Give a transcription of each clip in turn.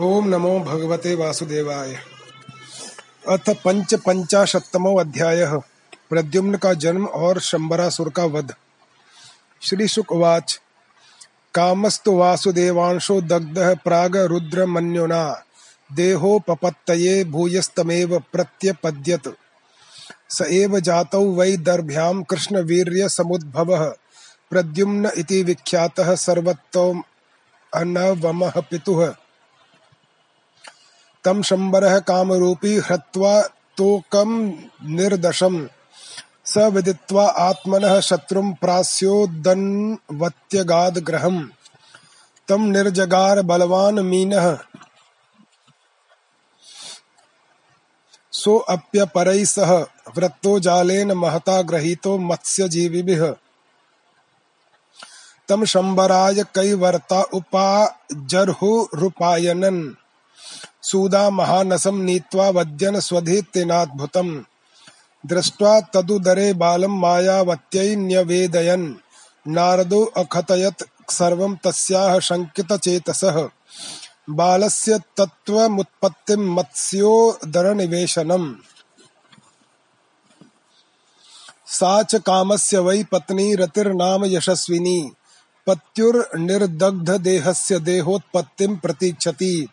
ओम नमो भगवते वासुदेवाय। अथ पंच पंचाशतमो अध्याय। प्रद्युम्न का जन्म और शंबरासुर का वध। श्री शुकवाच कामस्तु वासुदेवांशो दग्ध प्राग रुद्र मन्युना देहोपपत्तये भूयस्तमेव प्रत्यपद्यत। स एव जातौ वै दर्भ्यां कृष्णवीर्य समुद्भवः प्रद्युम्न इति विख्यातः सर्वतो अनवमः पितुः। तम शंबर कामरूपी हृत्वा तोकम निर्दशम। स विदित्वा आत्मनः शत्रुं प्रास्योदन्वत्यगादग्रहम्। तम निर्जगार बलवान मीनः। सोऽप्यपरैः सह वृत्तो जालेन महता गृहीतो मत्स्यजीविभिः। तम शंबराय कैवर्ता उपाजर्हुरुपायनन्। सूदा महानसं नीत्वा वद्यन स्वधीत्यनाद्भुतम्। दृष्ट्वा तदुदरे बालं मायावत्यै न्यवेदयन् नारदो अकथयत् सर्वं तस्याः शङ्कितचेतसः। बालस्य तत्त्वमुत्पत्तिं मत्स्योदरनिवेशनम् सा च कामस्य वै पत्नी रतिर्नाम यशस्विनी। पत्युर्निर्दग्धदेहस्य देहोत्पत्तिं प्रतीक्षति।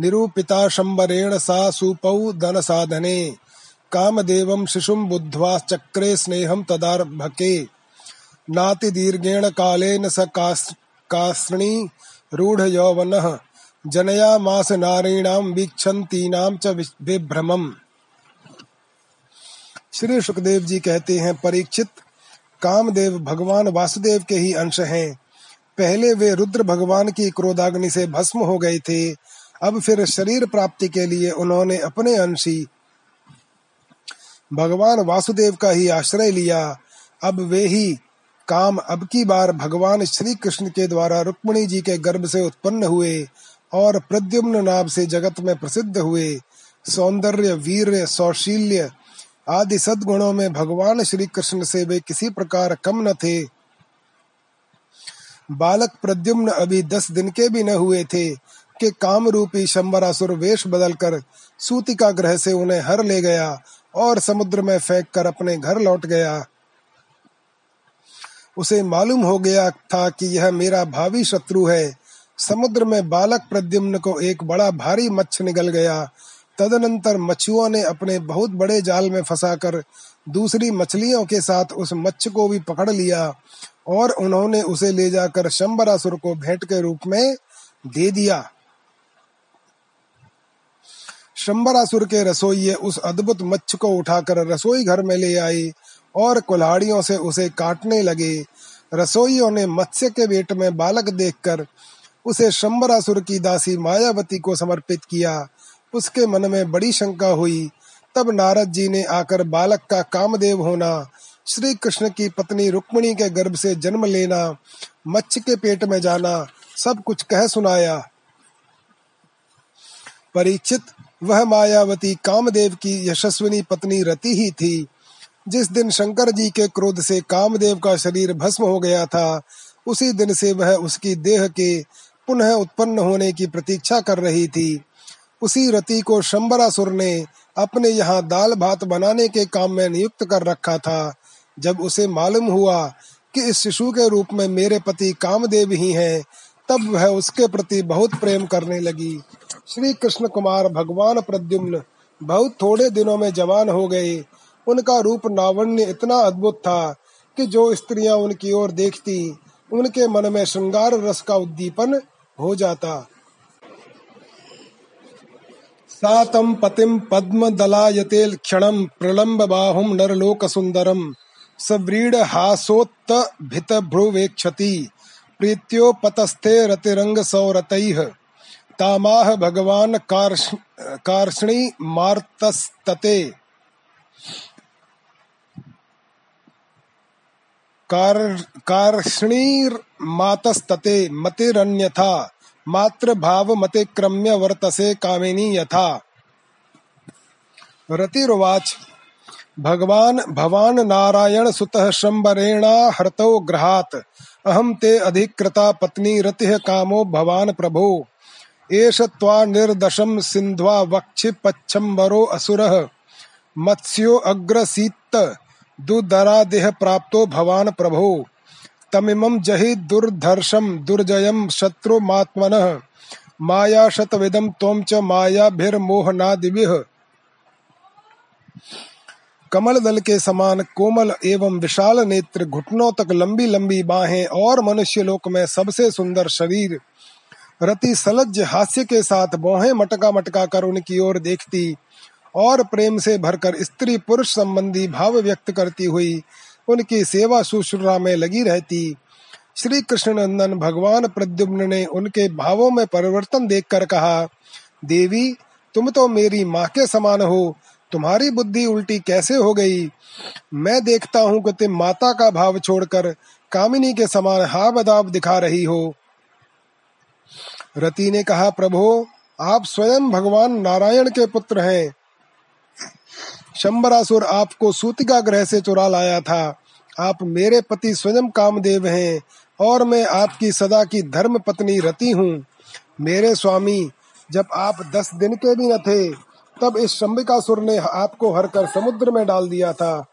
निरूपिता शंबरेण सा सुपौ दनसाधने कामदेवं शिशुं बुद्ध्वा चक्रे स्नेहं तदारभके। नातिदीर्घेण कालेन स कास्णी रूढयौवनः। जनयामास नारीणां वीक्षन्तीनां च विभ्रमम्। श्री सुखदेव जी कहते हैं, परीक्षित, कामदेव भगवान वासुदेव के ही अंश हैं। पहले वे रुद्र भगवान की क्रोधाग्नि से भस्म हो गए थे। अब फिर शरीर प्राप्ति के लिए उन्होंने अपने अंशी भगवान वासुदेव का ही आश्रय लिया। अब वे ही काम अब की बार भगवान श्री कृष्ण के द्वारा रुक्मणी जी के गर्भ से उत्पन्न हुए और प्रद्युम्न नाम से जगत में प्रसिद्ध हुए। सौंदर्य वीर सौशील्य आदि सद्गुणों में भगवान श्री कृष्ण से वे किसी प्रकार कम न थे। बालक प्रद्युम्न अभी दस दिन के भी न हुए थे। कि काम रूपी शंबरासुर वेश बदलकर सूतिका ग्रह से उन्हें हर ले गया और समुद्र में फेंक कर अपने घर लौट गया। उसे मालूम हो गया था कि यह मेरा भावी शत्रु है। समुद्र में बालक प्रद्युम्न को एक बड़ा भारी मच्छ निगल गया। तदनंतर मछुओं ने अपने बहुत बड़े जाल में फंसाकर दूसरी मछलियों के साथ उस मच्छ को भी पकड़ लिया और उन्होंने उसे ले जाकर शंबरासुर को भेंट के रूप में दे दिया। शंबरासुर के रसोई उस अद्भुत मच्छ को उठाकर रसोई घर में ले आए और कुल्हाड़ियों से उसे काटने लगे। रसोइयों ने मत्स्य के पेट में बालक देखकर उसे शंबरासुर की दासी मायावती को समर्पित किया। उसके मन में बड़ी शंका हुई। तब नारद जी ने आकर बालक का कामदेव होना श्री कृष्ण की पत्नी रुक्मणी के गर्भ से जन्म लेना मच्छ के पेट में जाना, सब कुछ कह सुनाया। परीक्षित वह मायावती कामदेव की यशस्विनी पत्नी रति ही थी। जिस दिन शंकर जी के क्रोध से कामदेव का शरीर भस्म हो गया था उसी दिन से वह उसकी देह के पुनः उत्पन्न होने की प्रतीक्षा कर रही थी। उसी रति को शंबरासुर ने अपने यहाँ दाल भात बनाने के काम में नियुक्त कर रखा था। जब उसे मालूम हुआ कि इस शिशु के रूप में मेरे पति कामदेव ही हैं, तब वह उसके प्रति बहुत प्रेम करने लगी। श्री कृष्ण कुमार भगवान प्रद्युम्न बहुत थोड़े दिनों में जवान हो गए। उनका रूप नावण्य इतना अद्भुत था कि जो स्त्रियाँ उनकी ओर देखती, उनके मन में श्रृंगार रस का उद्दीपन हो जाता। सातम पतिम पद्म दलायते क्षणम प्रलम्ब बाहुम नरलोक सुंदरम सव्रीड हासोत्त भित भ्रुवेक्षति। प्रीत्योपतस्थे रतिरंग सौरतैः तामाह भगवान कार्षणी मार्तस्तते। कार्ष्णीर्मातस्तते मतिरन्यथा मात्र भाव मते क्रम्य वर्तसे कामिनी यथा। रतिरुवाच। भगवान, भवान नारायण सुतः शंबरेणा हर्तो ग्रहात अहम ते अधिकृता पत्नी रतिः कामो भवान प्रभो। एष त्वा निर्दशम सिन्ध्वा वक्षि पच्छम्बरो असुरः। मत्स्यो अग्रसीत्त, दुदरादेह प्राप्तो भवान प्रभो। तमिमं जहि दुर्धर्षम दुर्जयम शत्रुमात्मनः। माया शतविदम त्वं च मायाभिर्मोहनादिभिः। कमल दल के समान कोमल एवं विशाल नेत्र घुटनों तक लंबी लंबी बाहें और मनुष्य लोक में सबसे सुंदर शरीर, रति सलज हास्य के साथ बोहे मटका मटका कर उनकी ओर देखती और प्रेम से भरकर स्त्री पुरुष संबंधी भाव व्यक्त करती हुई उनकी सेवा शुश्रूषा में लगी रहती। श्री कृष्ण नंदन भगवान प्रद्युम्न ने उनके भावों में परिवर्तन देखकर कहा, देवी, तुम तो मेरी माँ के समान हो तुम्हारी बुद्धि उल्टी कैसे हो गई? मैं देखता हूँ कि तुम माता का भाव छोड़कर कामिनी के समान हा बदाब दिखा रही हो। रति ने कहा, प्रभु, आप स्वयं भगवान नारायण के पुत्र हैं। शंबरासुर आपको सूतिका ग्रह से चुरा लाया था। आप मेरे पति स्वयं कामदेव हैं और मैं आपकी सदा की धर्म पत्नी रति हूँ। मेरे स्वामी, जब आप दस दिन के भी न थे तब इस शंबिकासुर ने आपको हर कर समुद्र में डाल दिया था।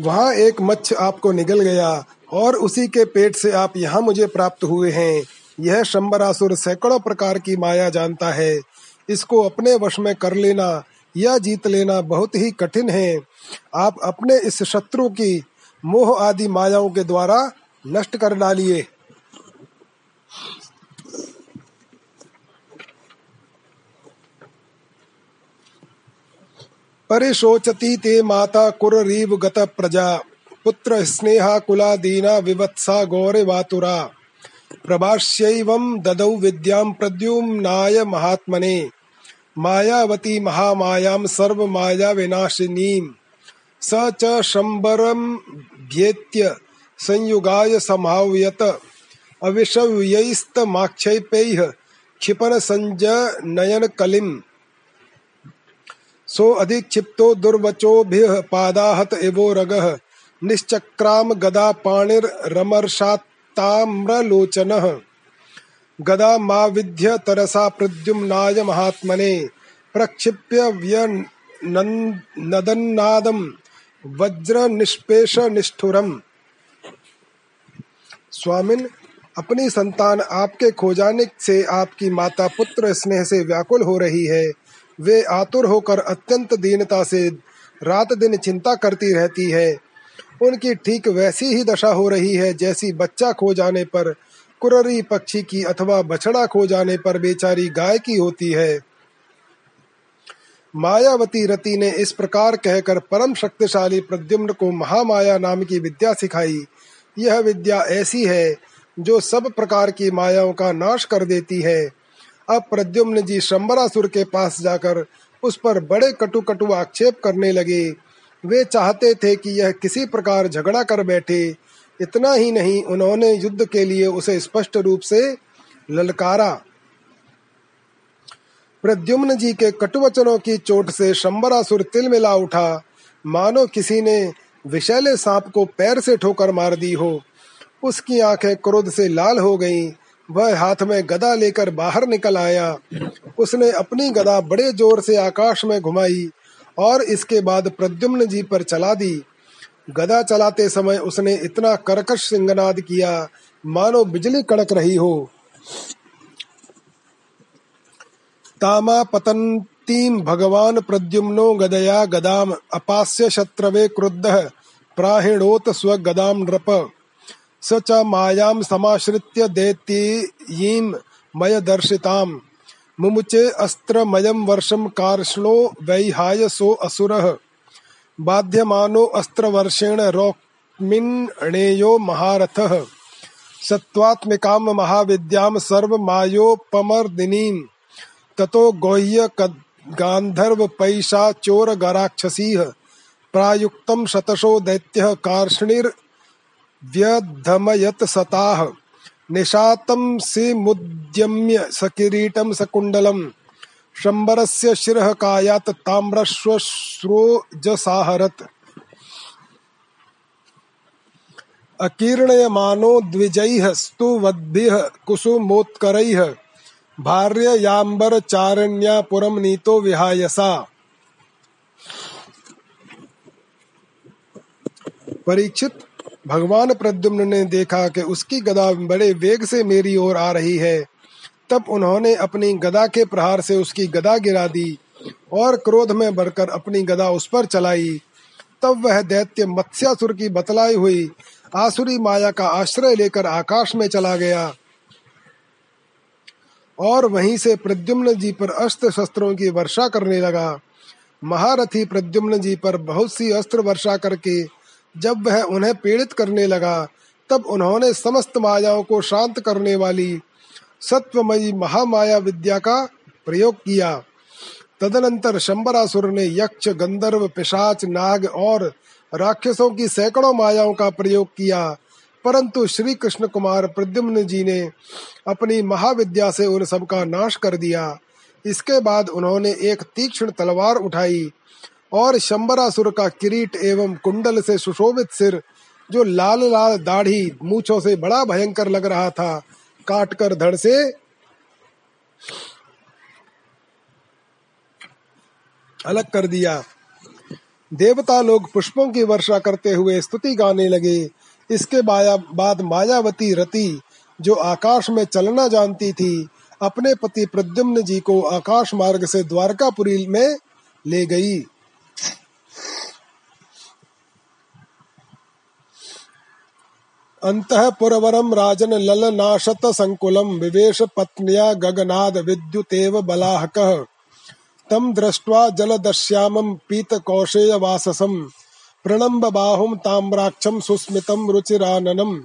वहाँ एक मच्छ आपको निगल गया और उसी के पेट से आप यहाँ मुझे प्राप्त हुए हैं। यह शंबरासुर सैकड़ों प्रकार की माया जानता है। इसको अपने वश में कर लेना या जीत लेना बहुत ही कठिन है। आप अपने इस शत्रु की मोह आदि मायाओं के द्वारा नष्ट कर डालिए। परिशोचती ते माता कुररीव गत प्रजा। पुत्र स्नेहा कुलादीना विवत्सा गौरवातुरा प्रभाष्यैवं ददौ विद्यां प्रद्युम्नाय महात्मने। मायावती महामायां सर्वमाया विनाशिनीं। स च शम्बरं भ्येत्य संयुगाय क्षिपन संजनयन कलिम सो अधिक्षिप्तो दुर्वचोभिः पादाहत एवो रगः। निश्चक्राम गदा पाणिर्रमर्षात्ताम्रलोचनः गदा मा विध्य तरसा प्रद्युम्नाय महात्मने। प्रक्षिप्य निष्पेश निष्ठुरम स्वामिन, अपनी संतान आपके खोजाने से आपकी माता पुत्र स्नेह से व्याकुल हो रही है। वे आतुर होकर अत्यंत दीनता से रात दिन चिंता करती रहती है। उनकी ठीक वैसी ही दशा हो रही है जैसी बच्चा खो जाने पर कुररी पक्षी की अथवा बछड़ा खो जाने पर बेचारी गाय की होती है। मायावती रति ने इस प्रकार कहकर परम शक्तिशाली प्रद्युम्न को महामाया नाम की विद्या सिखाई। यह विद्या ऐसी है जो सब प्रकार की मायाओं का नाश कर देती है। अब प्रद्युम्न जी शंबरासुर के पास जाकर उस पर बड़े कटु कटु आक्षेप करने लगे। वे चाहते थे कि यह किसी प्रकार झगड़ा कर बैठे। इतना ही नहीं, उन्होंने युद्ध के लिए उसे स्पष्ट रूप से ललकारा। प्रद्युम्न जी के कटुवचनों की चोट से शंबरासुर तिल मिला उठा। मानो किसी ने विशैले सांप को पैर से ठोकर मार दी हो। उसकी आँखें क्रोध से लाल हो गईं। वह हाथ में गदा लेकर बाहर निकल आया। उसने अपनी गदा बड़े ज़ोर से आकाश में घुमाई और इसके बाद प्रद्युम्न जी पर चला दी। गदा चलाते समय उसने इतना कर्कश सिंगनाद किया, मानो बिजली कड़क रही हो। तामा पतंतीम भगवान प्रद्युम्नो गदया गदाम अपास्य शत्रवे क्रुद्ध प्राहिणोत स्वगदाम नृप। स च मायां समाश्रित्य दैत्यीं मयदर्शिताम् मुमुचे अस्त्रमयं वर्षं कार्ष्णो वैहाय सो असुरः। बाध्यमानो अस्त्रवर्षेण रौक्मिन्णेयो महारथः। सत्त्वात्मिकां महाविद्यां सर्वमायोपमर्दिनीं ततो गौह्य गान्धर्व पैशाचोरगराक्षसीः प्रायुक्तं शतशो दैत्यः कार्ष्णिर् व्यधमयत सताह निशातं सिमुद्यम्य सकिरीटं सकुण्डलं शम्बरस्य शिरः कायात् ताम्रश्वश्रोजसाहरत् अकीर्णयमानो द्विजैः स्तुवद्भिः कुसुमोत्करैः। भार्ययाम्बरचारण्या पुरम नीतो विहायसा। परीक्षित भगवान प्रद्युम्न ने देखा कि उसकी गदा बड़े वेग से मेरी ओर आ रही है। तब उन्होंने अपनी गदा के प्रहार से उसकी गदा गिरा दी और क्रोध में बढ़कर अपनी गदा उस पर चलाई। तब वह दैत्य मत्स्यासुर की बतलाई हुई आसुरी माया का आश्रय लेकर आकाश में चला गया। और वहीं से प्रद्युम्न जी पर अस्त्र शस्त्रों की वर्षा करने लगा। महारथी प्रद्युम्न जी पर बहुत सी अस्त्र वर्षा करके जब वह उन्हें पीड़ित करने लगा, तब उन्होंने समस्त मायाओं को शांत करने वाली सत्वमयी महामाया विद्या का प्रयोग किया। तदनंतर शंबरासुर ने यक्ष, गंधर्व, पिशाच, नाग और राक्षसों की सैकड़ों मायाओं का प्रयोग किया। परंतु श्री कृष्ण कुमार प्रद्युम्न जी ने अपनी महाविद्या से उन सबका नाश कर दिया। इसके बाद उन्होंने एक तीक्ष्ण तलवार उठाई और शंबरासुर का किरीट एवं कुंडल से सुशोभित सिर, जो लाल लाल दाढ़ी मूछों से बड़ा भयंकर लग रहा था, काटकर धड़ से अलग कर दिया। देवता लोग पुष्पों की वर्षा करते हुए स्तुति गाने लगे। इसके बाद मायावती रति, जो आकाश में चलना जानती थी, अपने पति प्रद्युम्न जी को आकाश मार्ग से द्वारकापुरी में ले गई। अंतपुरवरम राजन ललनाशत संकुलम विवेश पत्निया गगनाद विद्युतेव बलाहक। तम दृष्ट्वा जलदश्यामं पीतकौशेयवाससं प्रणम्ब बाहुं ताम्राक्षं सुस्मितं रुचिराननम्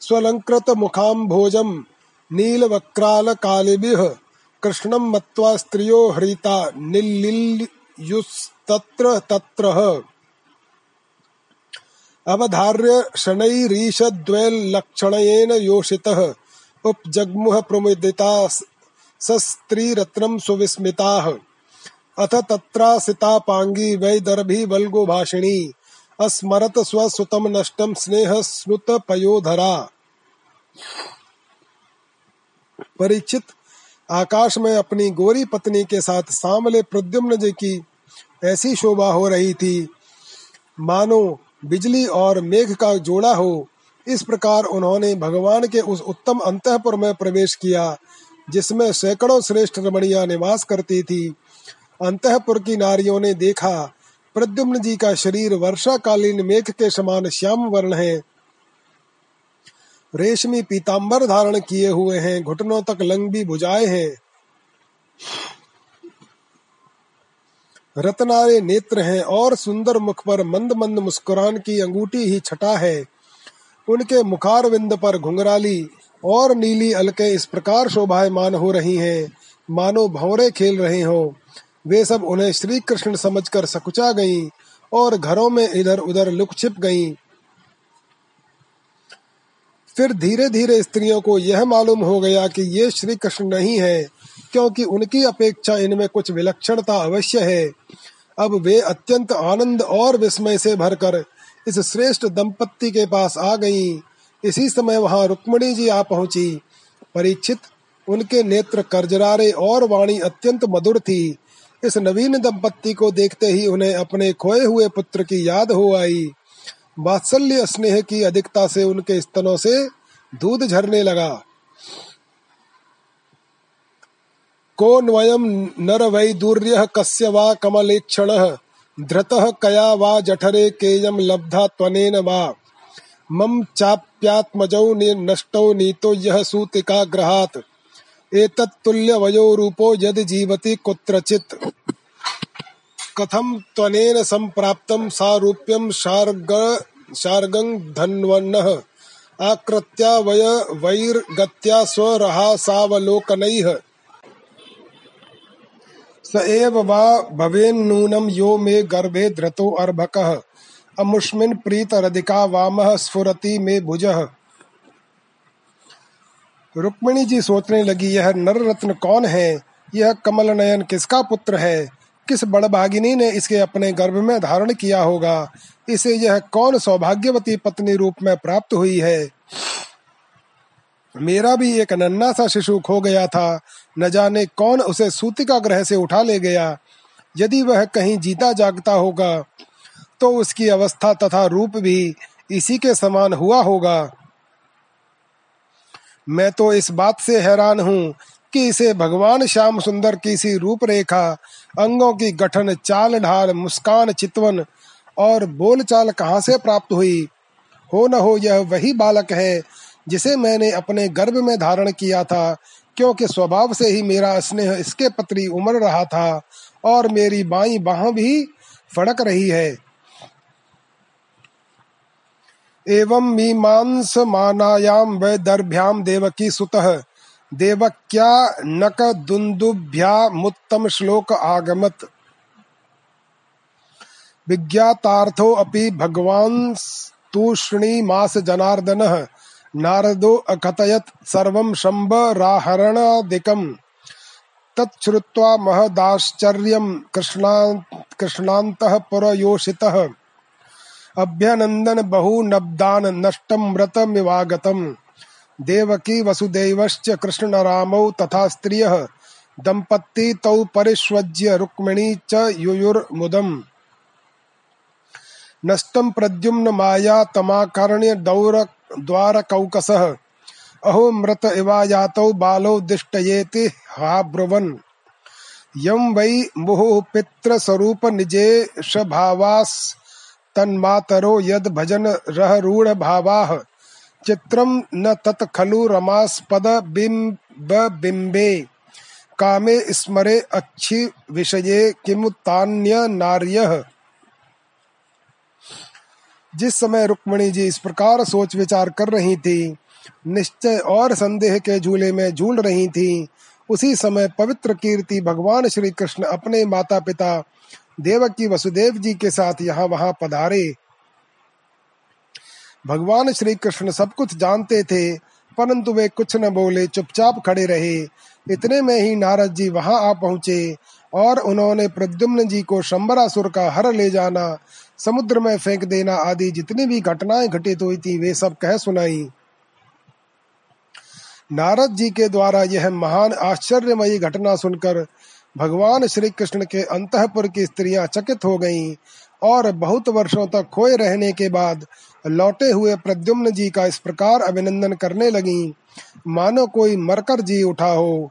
स्वलङ्कृतमुखाम्भोजं नीलवक्रालकालिभिः कृष्णं मत्वा स्त्रियो हरिता निल्लियुस्तत्र तत्रः। अवधार्य शनैरीशद्वैर्लक्षणयेन योषितः। उपजग्मुह प्रमुदिता सस्त्रीरत्नं सुविस्मिताः। अथ तत्रासितापाङ्गी वैदर्भी वल्गो भाषिणी। अस्मरत स्वसुतम नष्टम स्नेह स्नुत पयोधरा। परिचित, आकाश में अपनी गोरी पत्नी के साथ सामले प्रद्युम्न जी की ऐसी शोभा हो रही थी। मानो बिजली और मेघ का जोड़ा हो, इस प्रकार उन्होंने भगवान के उस उत्तम अंतपुर में प्रवेश किया, जिसमें सैकड़ों श्रेष्ठ रमणिया निवास करती थी। अंतपुर की नारियों ने देखा, प्रद्युम्न जी का शरीर वर्षाकालीन मेघ के समान श्याम वर्ण है। रेशमी पीताम्बर धारण किए हुए हैं, घुटनों तक लंबी भुजाएँ हैं। रत्नारे नेत्र हैं और सुंदर मुख पर मंद मंद मुस्कुरान की अंगूठी ही छटा है। उनके मुखार विंद पर घुंघराली और नीली अलके इस प्रकार शोभायमान हो रही हैं। मानो भौरे खेल रहे हो। वे सब उन्हें श्री कृष्ण समझकर सकुचा गईं और घरों में इधर उधर लुक छिप गईं। फिर धीरे धीरे स्त्रियों को यह मालूम हो गया कि ये श्री कृष्ण नहीं है। क्योंकि उनकी अपेक्षा इनमें कुछ विलक्षणता अवश्य है। अब वे अत्यंत आनंद और विस्मय से भरकर इस श्रेष्ठ दंपत्ति के पास आ गईं। इसी समय वहाँ रुक्मणी जी आ पहुँची। परीक्षित, उनके नेत्र करजरारे और वाणी अत्यंत मधुर थी। इस नवीन दंपत्ति को देखते ही उन्हें अपने खोए हुए पुत्र की याद हो आई। वात्सल्य स्नेह की अधिकता से उनके स्तनों से दूध झरने लगा। को नवयम नर वैदूर्य कस्य वा कमलेक्षण धृत कया वा जठरे केयम लब्धा त्वनेन वा? मम चाप्यात्मजौ नष्टौ नीतो यह सूतिका ग्रहात् एतत्तुल्य वयो रूपो यद जीवति कुत्रचित्। कथम त्वनेन संप्राप्तं सारूप्यं शार्ग शार्गं धन्वन्नः? आकृत्या वय वैर्गत्या स्वरहा सावलोकनैः स एव वा यो मे गर्भे धृतो अर्भकः। अमुष्मिन् प्रीतरधिका वामः स्फुरति मे भुजः। रुक्मिणी जी सोचने लगी, यह नर रत्न कौन है? यह कमल नयन किसका पुत्र है? किस बड़भागिनी ने इसके अपने गर्भ में धारण किया होगा? इसे यह कौन सौभाग्यवती पत्नी रूप में प्राप्त हुई है? मेरा भी एक नन्ना सा शिशु खो गया था। न जाने कौन उसे सूतिका ग्रह से उठा ले गया। यदि वह कहीं जीता जागता होगा तो उसकी अवस्था तथा रूप भी इसी के समान हुआ होगा। मैं तो इस बात से हैरान हूँ कि इसे भगवान श्याम सुंदर की सी रूपरेखा, अंगों की गठन चाल ढाल मुस्कान, चितवन और बोलचाल कहाँ से प्राप्त हुई? हो न हो यह वही बालक है जिसे मैंने अपने गर्भ में धारण किया था, क्योंकि स्वभाव से ही मेरा स्नेह इसके पत्री उमड़ रहा था और मेरी बाई बाह भी फड़क रही है। एवं मीमांस मानायाम वैदर्भ्याम देवकी सुतः, देवक्या नक मुत्तम श्लोक आगमत। विज्ञातार्थो अपि भगवान तूष्णी मास जनार्दन नारदो अकथयत सर्वं शम्बराहरणादिकम् तच्छ्रुत्वा महदाश्चर्यं कृष्णा कृष्णान्तः पुरयोषितः। अभ्यनन्दन बहुनब्दान् नष्टं व्रतमिवागतम्। देवकी वसुदेवश्च कृष्णरामौ तथा स्त्रियः। दम्पती तौ परिष्वज्य रुक्मिणी च युयुर्मुदम्। नष्टम प्रद्युम्न माया तमाकर्ण्य दौर द्वार कौकसः अहो मृत इवायातौ बालो दिष्टयेति हा ब्रुवन् यं वै मुहुः पितृस्वरूप निजेश भावास तन्मातरो यद भजन रह रूढ़ भावाः चित्रम न तत् खलु रमास्पद बिंब बिंबे कामे स्मरे अच्छी विषये किमुतान्य नार्यः। जिस समय रुक्मणी जी इस प्रकार सोच विचार कर रही थी, निश्चय और संदेह के झूले में झूल रही थी। उसी समय पवित्र कीर्ति भगवान श्री कृष्ण अपने माता पिता देवकी वसुदेव जी के साथ यहाँ वहाँ पधारे। भगवान श्री कृष्ण सब कुछ जानते थे, परंतु वे कुछ न बोले, चुपचाप खड़े रहे। इतने में ही नारद जी वहाँ आ पहुँचे। और उन्होंने प्रद्युम्न जी को शंबरासुर का हर ले जाना, समुद्र में फेंक देना आदि जितनी भी घटनाएँ घटित हुई थी, वे सब कह सुनाई। नारद जी के द्वारा यह महान आश्चर्यमयी घटना सुनकर भगवान श्री कृष्ण के अंतपुर की स्त्रियाँ चकित हो गईं और बहुत वर्षों तक खोए रहने के बाद लौटे हुए प्रद्युम्न जी का इस प्रकार अभिनंदन करने लगी, मानो कोई मरकर जी उठा हो।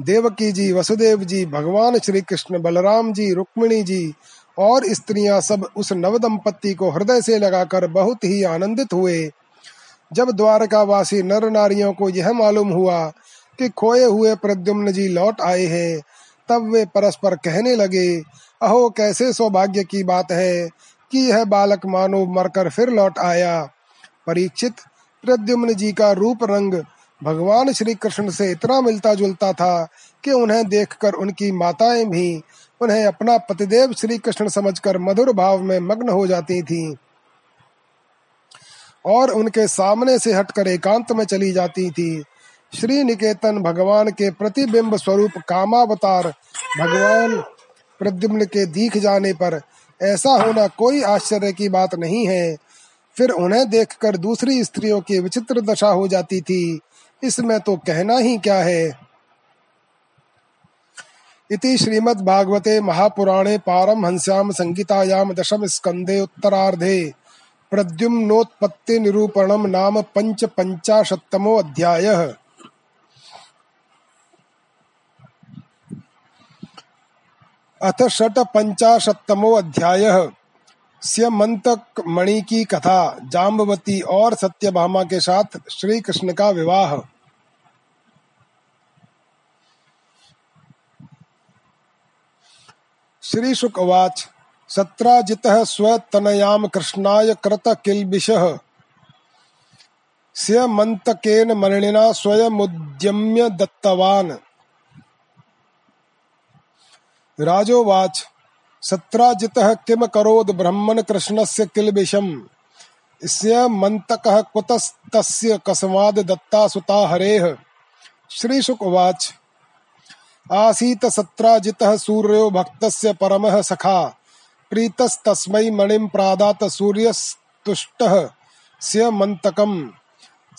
देवकी जी, वसुदेव जी, भगवान श्री कृष्ण बलराम जी, रुक्मिणी जी और स्त्रियाँ सब उस नव दंपत्ति को हृदय से लगाकर बहुत ही आनंदित हुए। जब द्वारका वासी नर नारियों को यह मालूम हुआ कि खोए हुए प्रद्युम्न जी लौट आए हैं, तब वे परस्पर कहने लगे, अहो, कैसे सौभाग्य की बात है कि यह बालक मानो मरकर फिर लौट आया। परीक्षित, प्रद्युम्न जी का रूप रंग भगवान श्री कृष्ण से इतना मिलता जुलता था कि उन्हें देखकर उनकी माताएँ भी उन्हें अपना पतिदेव श्री कृष्ण समझकर मधुर भाव में मग्न हो जाती थीं। और उनके सामने से हटकर एकांत में चली जाती थी। श्री निकेतन भगवान के प्रतिबिंब स्वरूप कामावतार भगवान प्रद्युम्न के दीख जाने पर ऐसा होना कोई आश्चर्य की बात नहीं है। फिर उन्हें देखकर दूसरी स्त्रियों की विचित्र दशा हो जाती थी। इसमें तो कहना ही क्या है? इति श्रीमद्भागवते महापुराणे पारमहंस्यां संगीतायां दशम स्कंदे उत्तरार्धे प्रद्युम्नोत्पत्ति निरूपणम नाम पंच पंचाशतमो अध्यायः। अथ षट पंचाशतमो अध्यायः। स्यमंतक मणि की कथा जाम्बवती और सत्यभामा के साथ श्री कृष्ण का विवाह। श्री श्रीशुकवाच, सत्राजितः स्वतनयाम कृष्णाय कृत किल्बिषः। स्यमन्तकेन मणिना स्वयमुद्यम्य दत्तवान्। राजोवाच सत्राजितः किम करोद ब्रह्मन् कृष्णस्य किल्बिषम् स्यमन्तकः कुतस्तस्य कस्माद् दत्ता सुता हरेः श्रीशुकवाच आसीत सत्राजितः सूर्यो भक्तस्य परमः सखा। प्रीतस्तस्मै मणिं प्रादात सूर्यस्तुष्टः। स्यमन्तकम्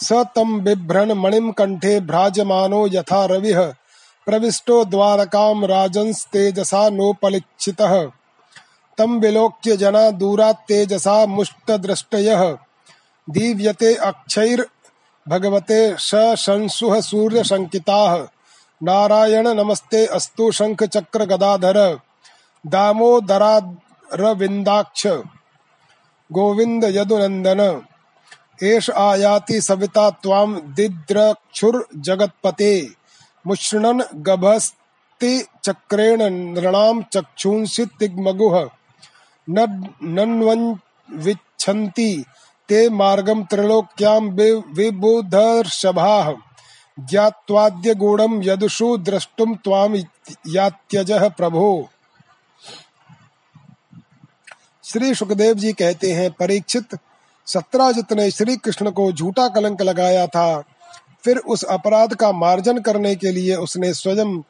स तं बिभ्रन् मणिं कण्ठे भ्राजमानो यथा रविः। प्रविष्टो द्वारकां राजंस्तेजसा नोपलिक्षितः तं विलोक्य जना दूरात्तेजसा मुष्टदृष्टयः दीव्यते अक्षैर्भगवते शंसुः सूर्यशङ्किताः नारायण नमस्ते अस्तु शंख चक्र गदाधर दामोदरारविन्दाक्ष गोविंद यदुनंदन एष आयाति सविता त्वां दिद्रक्षुर्जगत्पते। मुष्णन् गभस्ति चक्रेण नृणां चक्षुंसि तिग्मगुः नन्वञ्विच्छन्ति ते मार्गं त्रिलोक्यां विबुधर्षभाः। ज्ञात्वाद्य गूढ़म यदुषु द्रष्टुम त्वाम यात्यजः प्रभो। श्री सुखदेव जी कहते हैं, परीक्षित, सत्राजित ने श्री कृष्ण को झूठा कलंक लगाया था। फिर उस अपराध का मार्जन करने के लिए उसने स्वयं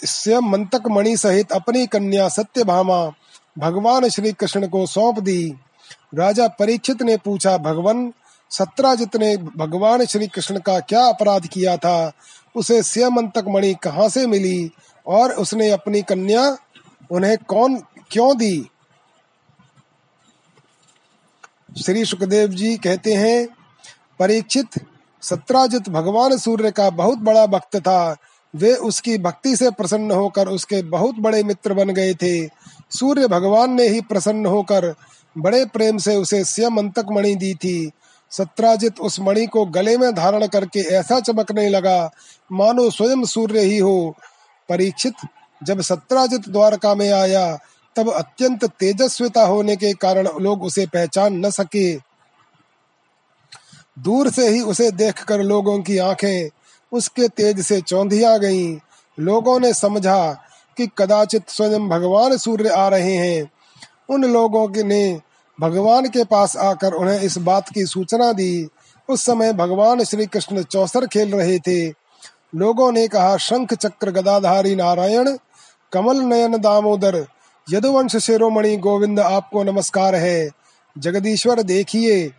स्वयं मंतक मणि सहित अपनी कन्या सत्यभामा भगवान श्री कृष्ण को सौंप दी। राजा परीक्षित ने पूछा, भगवान, सत्राजित ने भगवान श्री कृष्ण का क्या अपराध किया था? उसे स्यमंतक मणि कहाँ से मिली और उसने अपनी कन्या उन्हें कौन, क्यों दी? श्री सुखदेव जी कहते हैं, परीक्षित सत्राजित भगवान सूर्य का बहुत बड़ा भक्त था। वे उसकी भक्ति से प्रसन्न होकर उसके बहुत बड़े मित्र बन गए थे। सूर्य भगवान ने ही प्रसन्न होकर बड़े प्रेम से उसे स्यमंतक मणि दी थी। सत्राजित उस मणि को गले में धारण करके ऐसा चमकने लगा, मानो स्वयं सूर्य ही हो। परीक्षित, जब सत्राजित द्वारका में आया, तब अत्यंत तेजस्विता होने के कारण लोग उसे पहचान न सके। दूर से ही उसे देखकर लोगों की आँखें उसके तेज से चौंधिया गईं। लोगों ने समझा कि कदाचित स्वयं भगवान सूर्य आ रहे हैं। उन लोगों ने भगवान के पास आकर उन्हें इस बात की सूचना दी। उस समय भगवान श्री कृष्ण चौसर खेल रहे थे। लोगों ने कहा, शंख चक्र गदाधारी नारायण, कमल नयन दामोदर, यदुवंश शिरोमणि गोविंद आपको नमस्कार है। जगदीश्वर देखिए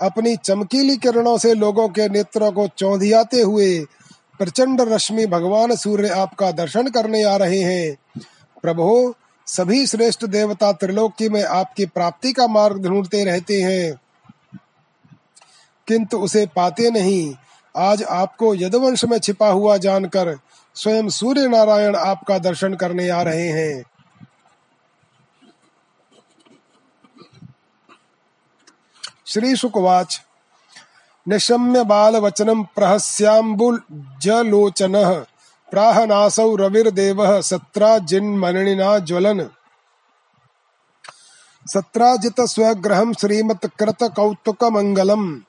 अपनी चमकीली किरणों से लोगों के नेत्रों को चौंधियाते हुए प्रचंड रश्मि भगवान सूर्य आपका दर्शन करने आ रहे हैं। प्रभु, सभी श्रेष्ठ देवता त्रिलोकी में आपकी प्राप्ति का मार्ग ढूंढते रहते हैं। किंतु उसे पाते नहीं। आज आपको यदवंश में छिपा हुआ जानकर स्वयं सूर्य नारायण आपका दर्शन करने आ रहे हैं। श्री शुकवाच निशम्य बाल वचनम प्रहस्याम्बुल जलोचन, प्राहनासौ रविर्देवः सत्राजिन्मणिना ज्वलन। सत्राजित स्वग्रहं श्रीमत्कृतकौतुकमङ्गलम्,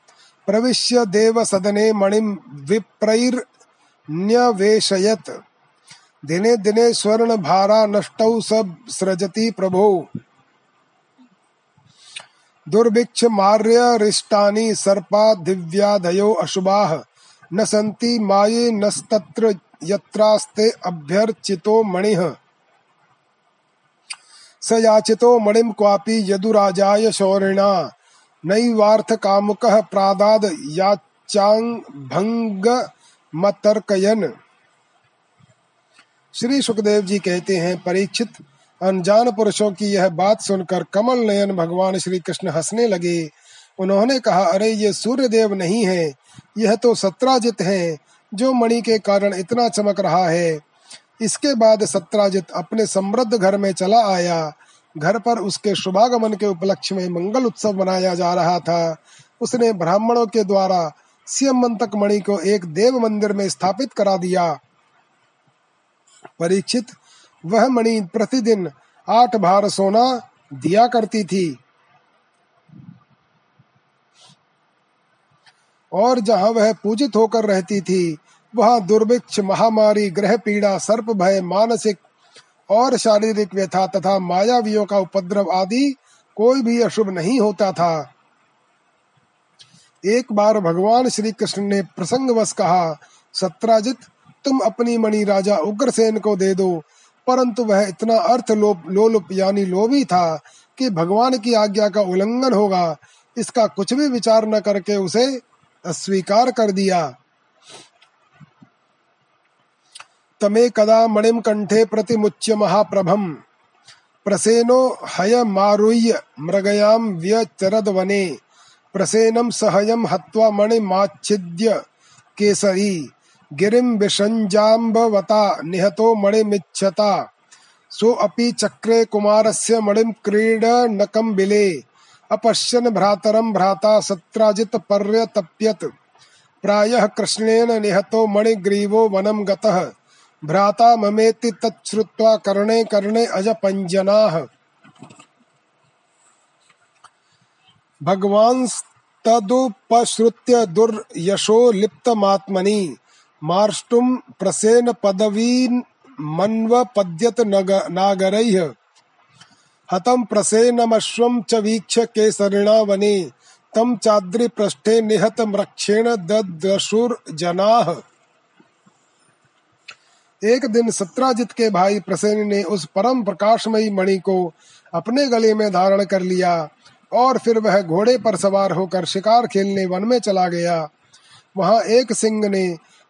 प्रविश्य देवसदने मणिं विप्रैर्न्यवेशयत्। दिने दिने स्वर्णभारा नष्टौ सब सृजति प्रभो। दुर्भिक्ष मार्य सर्पा दिव्यादयो अशुभाः। न सन्ति माये नस्तत्र यत्रास्ते अभ्यर्चितो मणिः। स याचितो मणिं क्वापि यदुराजाय शौरिणा। नैवार्थकामुकः प्रादाद मतर्कयन श्री सुखदेव जी कहते हैं, परीक्षित अनजान पुरुषों की यह बात सुनकर कमल नयन भगवान श्री कृष्ण हंसने लगे। उन्होंने कहा, अरे, ये सूर्य देव नहीं है। यह तो सत्राजित है, जो मणि के कारण इतना चमक रहा है। इसके बाद सत्राजित अपने समृद्ध घर में चला आया। घर पर उसके शुभागमन के उपलक्ष्य में मंगल उत्सव मनाया जा रहा था। उसने ब्राह्मणों के द्वारा सियमंतक मणि को एक देव मंदिर में स्थापित करा दिया। परीक्षित वह मणि प्रतिदिन आठ भार सोना दिया करती थी। और जहाँ वह पूजित होकर रहती थी, वहाँ दुर्भिक्ष, महामारी, ग्रह पीड़ा, सर्प भय, मानसिक और शारीरिक व्यथा तथा मायावियों का उपद्रव आदि कोई भी अशुभ नहीं होता था। एक बार भगवान श्री कृष्ण ने प्रसंगवश कहा, सत्राजित, तुम अपनी मणि राजा उग्रसेन को दे दो परंतु वह इतना अर्थ लोप लोलुप यानी लोभी था कि भगवान की आज्ञा का उल्लंघन होगा। इसका कुछ भी विचार न करके उसे अस्वीकार कर दिया। तमे कदा मणिम कंठे प्रतिमुच्य महाप्रभम। प्रसेनो हय मारुय्य मृगयाम व्यचरद वने प्रसेनम सहयम हत्वा मणिमाच्छिद्य केसरी। गिरिम विषंजाम्बवता निहतो मणिमिच्छता सो अपि चक्रे कुमारस्य मणिम क्रीडनकं बिले अपश्यन भ्रातरम भ्राता सत्राजित पर्यतप्यत। प्रायः कृष्णेन निहतो मणिग्रीवो वनं गतः। भ्राता ममेति तच्छ्रुत्वा कर्णे कर्णे अजपञ्जनाः। भगवान् तदुपश्रुत्य दुर्यशो लिप्तमात्मनि। मार्ष्टुम प्रसेन पदवीन् मन्वपद्यत नागरैः। हतं प्रसेनमश्वं च वीक्ष्य केसरिणा वने तं चाद्रिपृष्ठे निहतमृक्षेण ददशुर्जनाः एक दिन सत्राजित के भाई प्रसेन ने उस परम प्रकाशमयी मणि को अपने गले में धारण कर लिया और फिर वह घोड़े पर सवार होकर शिकार खेलने वन में चला गया। वहाँ एक सिंह ने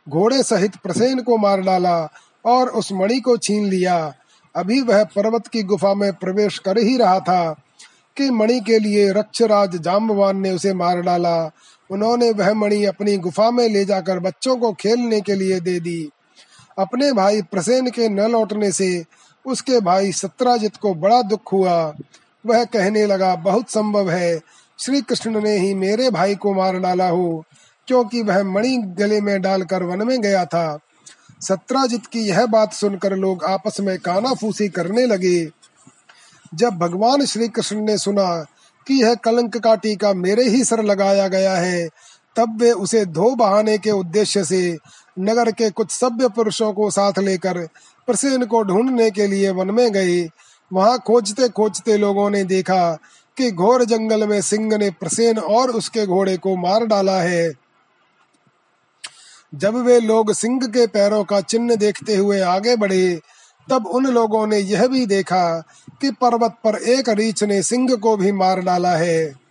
घोड़े सहित प्रसेन को मार डाला और उस मणि को छीन लिया। अभी वह पर्वत की गुफा में प्रवेश कर ही रहा था कि मणि के लिए रक्षराज जाम्बवान ने उसे मार डाला। उन्होंने वह मणि अपनी गुफा में ले जाकर बच्चों को खेलने के लिए दे दी। अपने भाई प्रसेन के न लौटने से उसके भाई सत्राजित को बड़ा दुख हुआ। वह कहने लगा, बहुत संभव है श्री कृष्ण ने ही मेरे भाई को मार डाला हो। क्योंकि वह मणि गले में डालकर वन में गया था। सत्राजित की यह बात सुनकर लोग आपस में काना फूसी करने लगे। जब भगवान श्री कृष्ण ने सुना कि यह कलंक का टीका मेरे ही सर लगाया गया है, तब वे उसे धो बहाने के उद्देश्य से नगर के कुछ सभ्य पुरुषों को साथ लेकर प्रसेन को ढूँढने के लिए वन में गए। वहाँ खोजते खोजते लोगों ने देखा कि घोर जंगल में सिंह ने प्रसेन और उसके घोड़े को मार डाला है। जब वे लोग सिंह के पैरों का चिन्ह देखते हुए आगे बढ़े, तब उन लोगों ने यह भी देखा कि पर्वत पर एक रीछ ने सिंह को भी मार डाला है।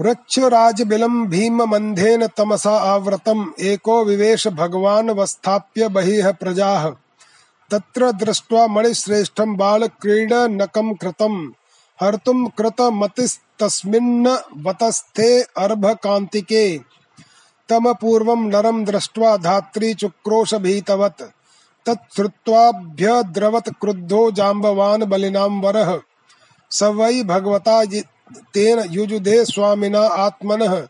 वृक्षराज बिलम भीम मंधेन तमसा आवृतम एको विवेश भगवान वस्थाप्य बहिः प्रजा। तत्र दृष्ट्वा बाल क्रीडनकम कृतम। हर्तुम कृत मतिस्तस्मिन्न वतस्थे अर्भ कांतिके तम पूर्वम नरम दृष्ट्वा धात्री चुक्रोश भीतवत तत्श्रुत्वाभ्यद्रवत क्रुद्धो जाम्बवान बलिनाम वरः। स वै भगवता तेन युजुधे स्वामिना आत्मनः।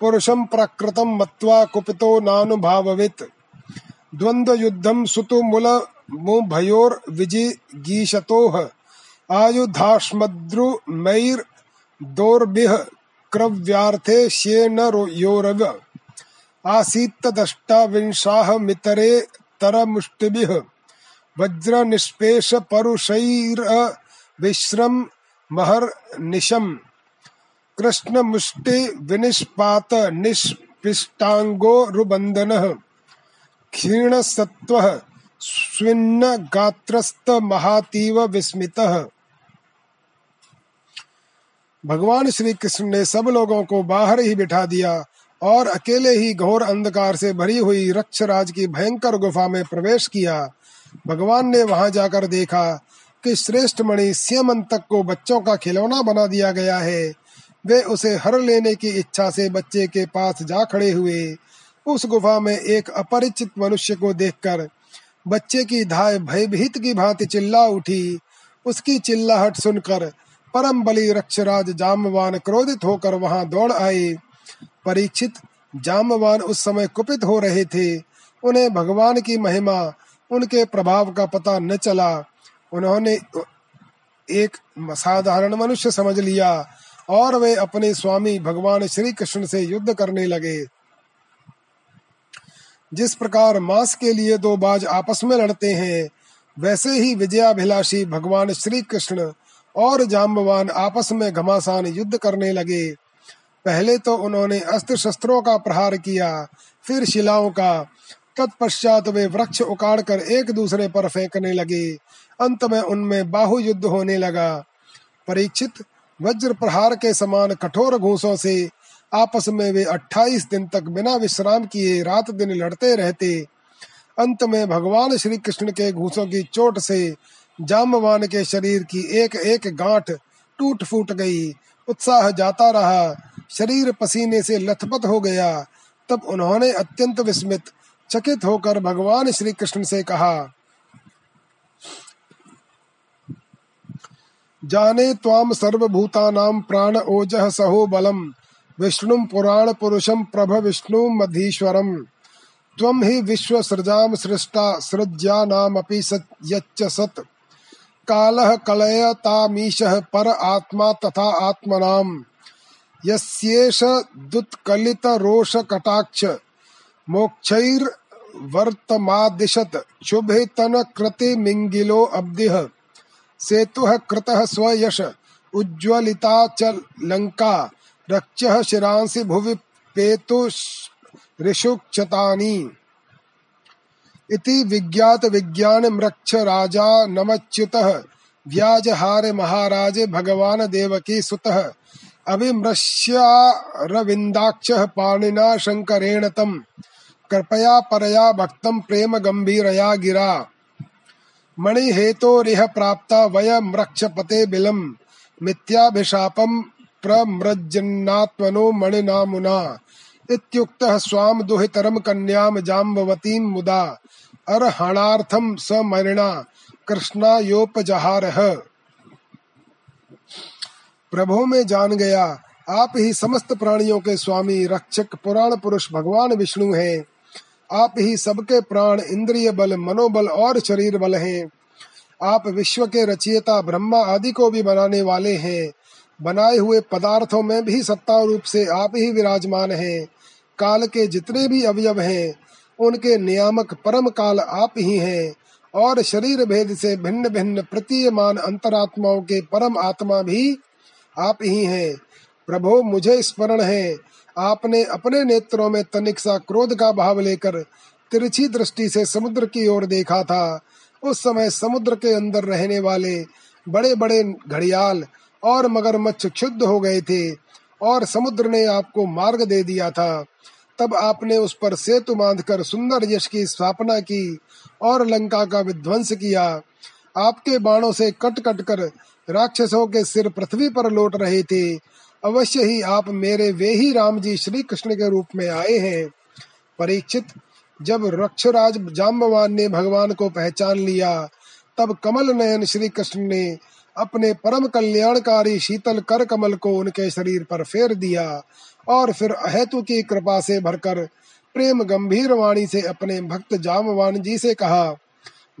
पुरुषं प्रकृतं मत्वा कुपितो नानुभाववित्। द्वन्द्वयुद्धं सुतुमुल मुभयोर्विजिगीषतोः। आयुधाश्मद्रुमैर्दौर्भिः क्रव्यार्थे श्येन योरव। आसीत्तदष्टाविंशाः मितरे तरमुष्टिभिः। वज्रनिष्पेषपरुषैर्विश्रम महर्निशम् कृष्णमुष्टि विनिष्पात निष्पिष्टाङ्गो रुबन्धनः। क्षीणसत्त्वः स्विन्न गात्रस्त महातीव विस्मितः। भगवान श्री कृष्ण ने सब लोगों को बाहर ही बिठा दिया और अकेले ही घोर अंधकार से भरी हुई रक्षराज की भयंकर गुफा में प्रवेश किया। भगवान ने वहाँ जाकर देखा कि श्रेष्ठ मणि सियमंतक को बच्चों का खिलौना बना दिया गया है। वे उसे हर लेने की इच्छा से बच्चे के पास जा खड़े हुए। उस गुफा में एक अपरिचित मनुष्य को देखकर बच्चे की धाय भयभीत की भांति चिल्ला उठी। उसकी चिल्लाहट सुनकर परम बली रक्षराज जामवान क्रोधित होकर वहाँ दौड़ आए। परीक्षित जामवान उस समय कुपित हो रहे थे। उन्हें भगवान की महिमा, उनके प्रभाव का पता न चला। उन्होंने एक साधारण मनुष्य समझ लिया और वे अपने स्वामी भगवान श्री कृष्ण से युद्ध करने लगे। जिस प्रकार मांस के लिए दो बाज आपस में लड़ते हैं, वैसे ही विजयाभिलाषी भगवान श्री कृष्ण और जाम्बवान आपस में घमासान युद्ध करने लगे। पहले तो उन्होंने अस्त्र शस्त्रों का प्रहार किया, फिर शिलाओं का। तत्पश्चात वे वृक्ष उकाड़ कर एक दूसरे पर फेंकने लगे। अंत में उनमें बाहु युद्ध होने लगा। परीक्षित, वज्र प्रहार के समान कठोर घूसों से आपस में वे 28 दिन तक बिना विश्राम किए रात दिन लड़ते रहते। अंत में भगवान श्री कृष्ण के घूसों की चोट से जामवान के शरीर की एक एक गांठ टूट फूट गई। उत्साह जाता रहा। शरीर पसीने से लथपथ हो गया। तब उन्होंने अत्यंत विस्मित, चकित होकर भगवान श्री कृष्ण से कहा, जाने त्वाम सर्वभूतानां प्राण ओजः सहो बलम। विष्णु पुराण पुरुषम प्रभ विष्णु मधीश्वरम। त्वं हि विश्वसृजां सृष्टा सृज्यानामपि यच्च सत्। कालः कलयतामीशः पर आत्मा तथा आत्मनाम्। यस्येष दुत्कलितरोषकटाक्ष, मोक्षैर्वर्तमादिशत, शुभे तन कृति मिंगिलो अब्दिह। स्वयश, उज्ज्वलिता च लंका रक्ष शिरांसि भुवि पेतु इति विज्ञात विज्ञान मृक्ष राजा नमच्युतः। व्याजहार महाराजे भगवान देवकी सुतः। अभिमृश्यारविन्दाक्षः पाणिना शङ्करेण तम्। कृपया परया भक्तं प्रेम गम्भीरया गिरा। मणिहेतोरिह प्राप्ता वयमृक्षपते बिलम्। मिथ्याभिशापं प्रमृज्जन्नात्मनो मणिनामुना। इत्युक्तः स्वाम दुहितरम कन्याम जाम्बवतीं मुदा। अर्हणार्थम स मरिणा कृष्णायोपजहारः प्रभु में जान गया, आप ही समस्त प्राणियों के स्वामी, रक्षक, पुराण पुरुष, भगवान विष्णु हैं। आप ही सबके प्राण, इंद्रिय बल, मनोबल और शरीर बल हैं। आप विश्व के रचयिता, ब्रह्मा आदि को भी बनाने वाले हैं। बनाए हुए पदार्थों में भी सत्ता रूप से आप ही विराजमान हैं। काल के जितने भी अवयव हैं, उनके नियामक परम काल आप ही हैं और शरीर भेद से भिन्न भिन्न प्रतीयमान अंतरात्माओं के परम आत्मा भी आप ही हैं। प्रभु, मुझे स्मरण है, आपने अपने नेत्रों में तनिक सा क्रोध का भाव लेकर तिरछी दृष्टि से समुद्र की ओर देखा था। उस समय समुद्र के अंदर रहने वाले बड़े बड़े घड़ियाल और मगरमच्छ क्षुद्ध हो गए थे। और समुद्र ने आपको मार्ग दे दिया था। तब आपने उस पर सेतु बांधकर सुंदर यश की स्थापना की और लंका का विध्वंस किया। आपके बाणों से कट कट कर राक्षसों के सिर पृथ्वी पर लौट रहे थे। अवश्य ही आप मेरे वे ही राम जी श्री कृष्ण के रूप में आए हैं। परीक्षित, जब रक्षराज जाम्बवान ने भगवान को पहचान लिया, तब कमल नयन श्री कृष्ण ने अपने परम कल्याणकारी शीतल कर कमल को उनके शरीर पर फेर दिया और फिर अहेतु की कृपा से भरकर प्रेम गंभीर वाणी से अपने भक्त जामवान जी से कहा,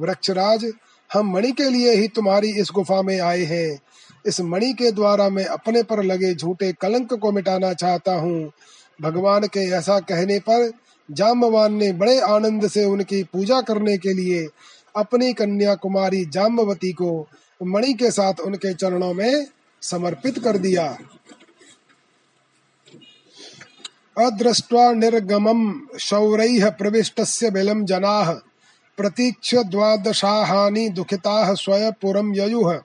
वृक्षराज, हम मणि के लिए ही तुम्हारी इस गुफा में आए हैं। इस मणि के द्वारा मैं अपने पर लगे झूठे कलंक को मिटाना चाहता हूँ। भगवान के ऐसा कहने पर जाम्बवान ने बड़े आनंद से उनकी पूजा करने के लिए अपनी कन्या कुमारी जाम्बवती को मणि के साथ उनके चरणों में समर्पित कर दिया। अदृष्ट्वा निर्गमम शौरैः प्रविष्टस्य बिलं जनाः प्रतीक्ष द्वादशाहानि दुखिताः स्वयपुरं ययुः।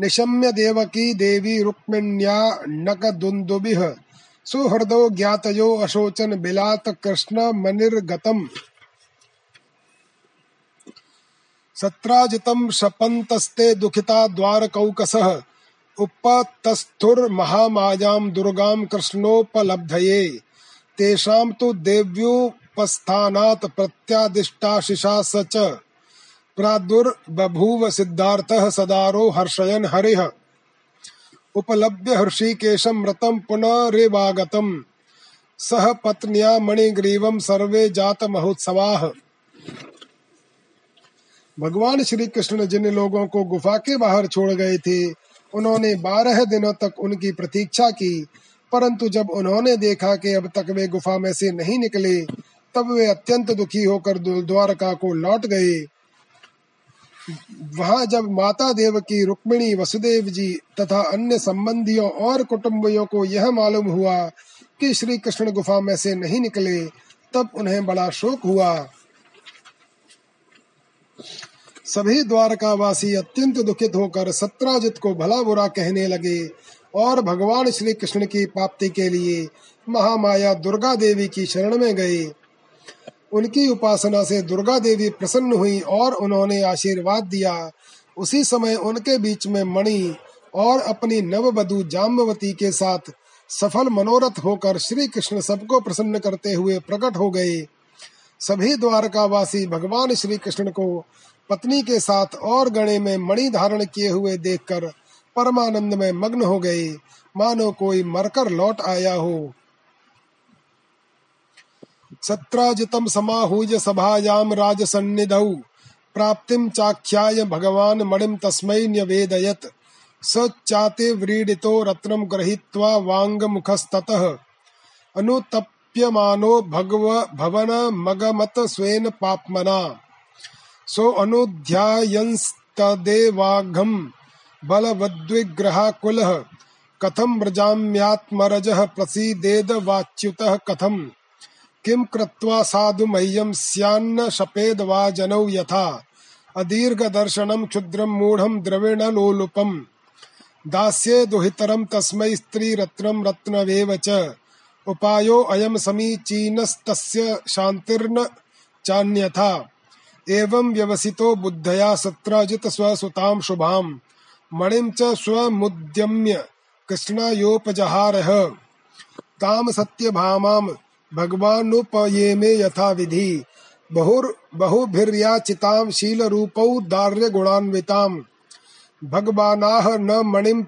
निशम्य देवकी देवी रुक्मिण्या नकदुन्दुभिः, सुहृदो ज्ञातयो अशोचन बिलात कृष्ण मनिर्गतम्। सत्राजितं शपन्तस्ते दुखिता द्वारकौकसः। उपतस्थुर्महामायां दुर्गां कृष्णोपलब्धये। तेषां तु देव्योपस्थानात् प्रत्यादिष्टाशिषा स च। प्रादुर्बभूव सिद्धार्थः सदारो हर्षयन् हरिः। उपलभ्य हृषीकेशं मृतं पुनरेवागतम्। सह पत्न्या मणिग्रीवं सर्वे जात महोत्सवाः भगवान श्री कृष्ण जिन लोगों को गुफा के बाहर छोड़ गए थे, उन्होंने बारह दिनों तक उनकी प्रतीक्षा की। परंतु जब उन्होंने देखा कि अब तक वे गुफा में से नहीं निकले, तब वे अत्यंत दुखी होकर द्वारका को लौट गए। वहाँ जब माता देव की रुक्मिणी वसुदेव जी तथा अन्य संबंधियों और कुटुंबियों को यह मालूम हुआ कि श्री कृष्ण गुफा में से नहीं निकले, तब उन्हें बड़ा शोक हुआ। सभी द्वारकावासी अत्यंत दुखित होकर सत्राजित को भला बुरा कहने लगे और भगवान श्री कृष्ण की प्राप्ति के लिए महामाया दुर्गा देवी की शरण में गए। उनकी उपासना से दुर्गा देवी प्रसन्न हुई और उन्होंने आशीर्वाद दिया। उसी समय उनके बीच में मणि और अपनी नववधु जाम्बवती के साथ सफल मनोरथ होकर श्री कृष्ण सबको प्रसन्न करते हुए प्रकट हो गए। सभी द्वारकावासी भगवान श्री कृष्ण को पत्नी के साथ और गणे में मणि धारण किए हुए देखकर परमानंद में मग्न हो गए। मानो कोई मरकर लौट आया हो। सत्राजितम समाहूय सभायाम राजसन्निधौ। प्राप्तिम चाख्याय भगवान मणिम तस्मै न्यवेदयत्। स चाते व्रीडितो रत्नं गृहीत्वा वाङ्मुखस्ततः अनुतप्यमानो भगव भवन मगमत स्वेन पाप्मना। सो अनुध्यायंस्तदेवाघं बलवद्विग्रहाकुलः, कथं व्रजाम्यात्मरजः प्रसीदेद वाच्युतः कथम्। किं कृत्वा साधु मह्यं स्यान्न शपेद वा जनौ यथा। अदीर्घदर्शनं क्षुद्रं मूढं द्रविणलोलुपम्। दास्ये दुहितरं तस्मै स्त्रीरत्नं रत्नवेव च। उपायो अयं समीचीनस्तस्य शान्तिर्न चान्यथा। एवं व्यवसितो बुद्धया सत्राजित स्वसुतां शुभां मणिं च स्वमुद्यम्य कृष्णायोपजहारः। तां सत्यभामां भगवानुपयेमे यथा विधि बहुर बहुभिर्याचितां शीलरूपौ दार्यगुणान्वितां भगवानाह न मणिं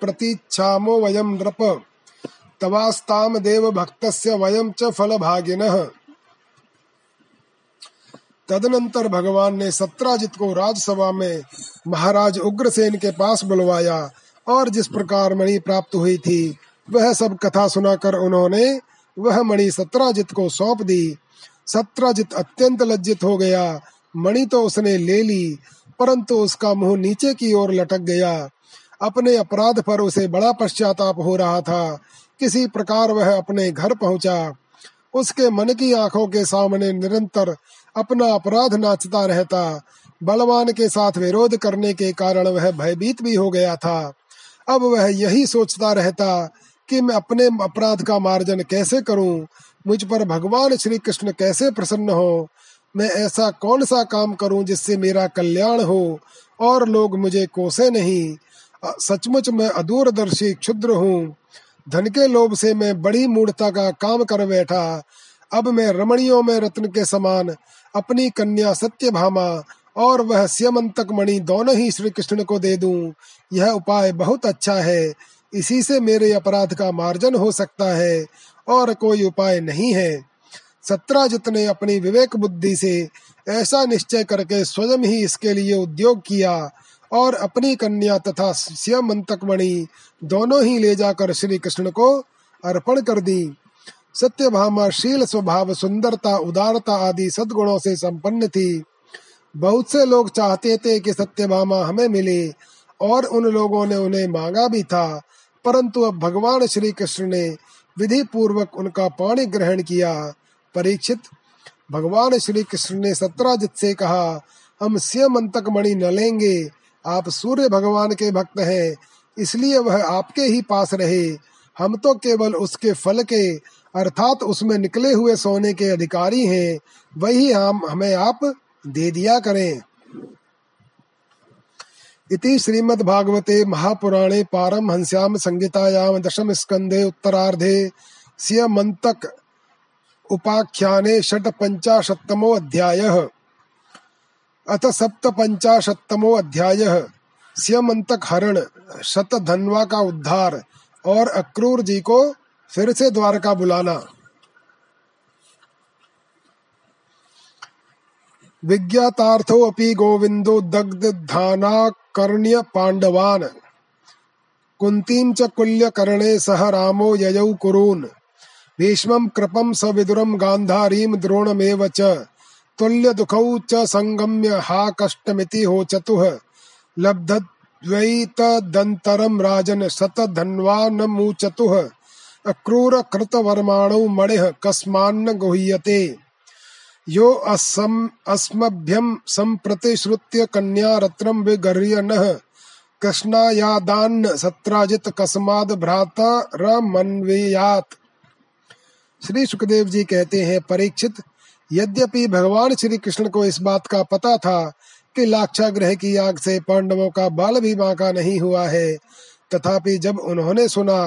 प्रतीच्छामो वयं नृप। तवास्ताम देव भक्तस्य वयं च फलभागिनः। तदनंतर भगवान ने सत्राजित को राजसभा में महाराज उग्रसेन के पास बुलवाया और जिस प्रकार मणि प्राप्त हुई थी, वह सब कथा सुनाकर उन्होंने वह मणि सत्राजित को सौंप दी। सत्राजित अत्यंत लज्जित हो गया। मणि तो उसने ले ली, परंतु उसका मुँह नीचे की ओर लटक गया। अपने अपराध पर उसे बड़ा पश्चाताप हो रहा था। किसी प्रकार वह अपने घर पहुँचा। उसके मन की आँखों के सामने निरंतर अपना अपराध नाचता रहता। बलवान के साथ विरोध करने के कारण वह भयभीत भी हो गया था। अब वह यही सोचता रहता कि मैं अपने अपराध का मार्जन कैसे करूँ? मुझ पर भगवान श्री कृष्ण कैसे प्रसन्न हो? मैं ऐसा कौन सा काम करूँ जिससे मेरा कल्याण हो और लोग मुझे कोसे नहीं? सचमुच मैं अदूरदर्शी क्षुद्र हूँ। धन के लोभ से मैं बड़ी मूर्ता का काम कर बैठा। अब मैं रमणियों में रत्न के समान अपनी कन्या सत्यभामा और वह स्यमंतक मणि दोनों ही श्री कृष्ण को दे दूँ। यह उपाय बहुत अच्छा है। इसी से मेरे अपराध का मार्जन हो सकता है और कोई उपाय नहीं है। सत्राजित ने अपनी विवेक बुद्धि से ऐसा निश्चय करके स्वयं ही इसके लिए उद्योग किया और अपनी कन्या तथा मंतक मणि दोनों ही ले जाकर श्री कृष्ण को अर्पण कर दी। सत्यभामा, शील स्वभाव, सुंदरता, उदारता आदि सद्गुणों से संपन्न थी। बहुत से लोग चाहते थे कि सत्यभामा हमें मिले और उन लोगों ने उन्हें मांगा भी था, परंतु अब भगवान श्री कृष्ण ने विधि पूर्वक उनका पाणी ग्रहण किया। परीक्षित, भगवान श्री कृष्ण ने सत्राजित से कहा, हम स्यमंतक मणि न लेंगे। आप सूर्य भगवान के भक्त हैं, इसलिए वह आपके ही पास रहे। हम तो केवल उसके फल के, अर्थात उसमें निकले हुए सोने के अधिकारी हैं, वही हम, हमें आप दे दिया करें। इति श्रीमद्भागवते महापुराणे पारमहंस्यां संहितायां दशम स्कंदे उत्तरार्धे, सियमन्तक उपाख्याने षट्पञ्चाशत्तमो अध्यायः। अथ सप्तपञ्चाशत्तमो अध्यायः। सियमंतक हरण शत धनवा का उद्धार और अक्रूर जी को फिर से द्वारका बुलाना। विज्ञातार्थो अपि गोविंदो दग्धानाकर्ण्य पांडवान कुंतीम च कुल्यकर्णे सह रामो ययौ कुरून्। भीष्मं कृपं स विदुरं गान्धारीं द्रोणमेव च। तुल्य दुखौ च संगम्य हा कष्टमिति हो चतुः लब्धद्वैतदन्तरं राजन शतधन्वा न मूचतुः अक्रूर कृतवर्माणौ मणिः कस्मान्न गुह्यते। यो असम संप्रतिश्रुत्य कन्या रत्नम विगर्य नः कृष्णायादान्न सत्राजित कस्माद भ्राता रमन्वेयात। श्री सुखदेव जी कहते हैं, परीक्षित यद्यपि भगवान श्री कृष्ण को इस बात का पता था कि लाक्षाग्रह की आग से पांडवों का बाल भी बांका नहीं हुआ है, तथापि जब उन्होंने सुना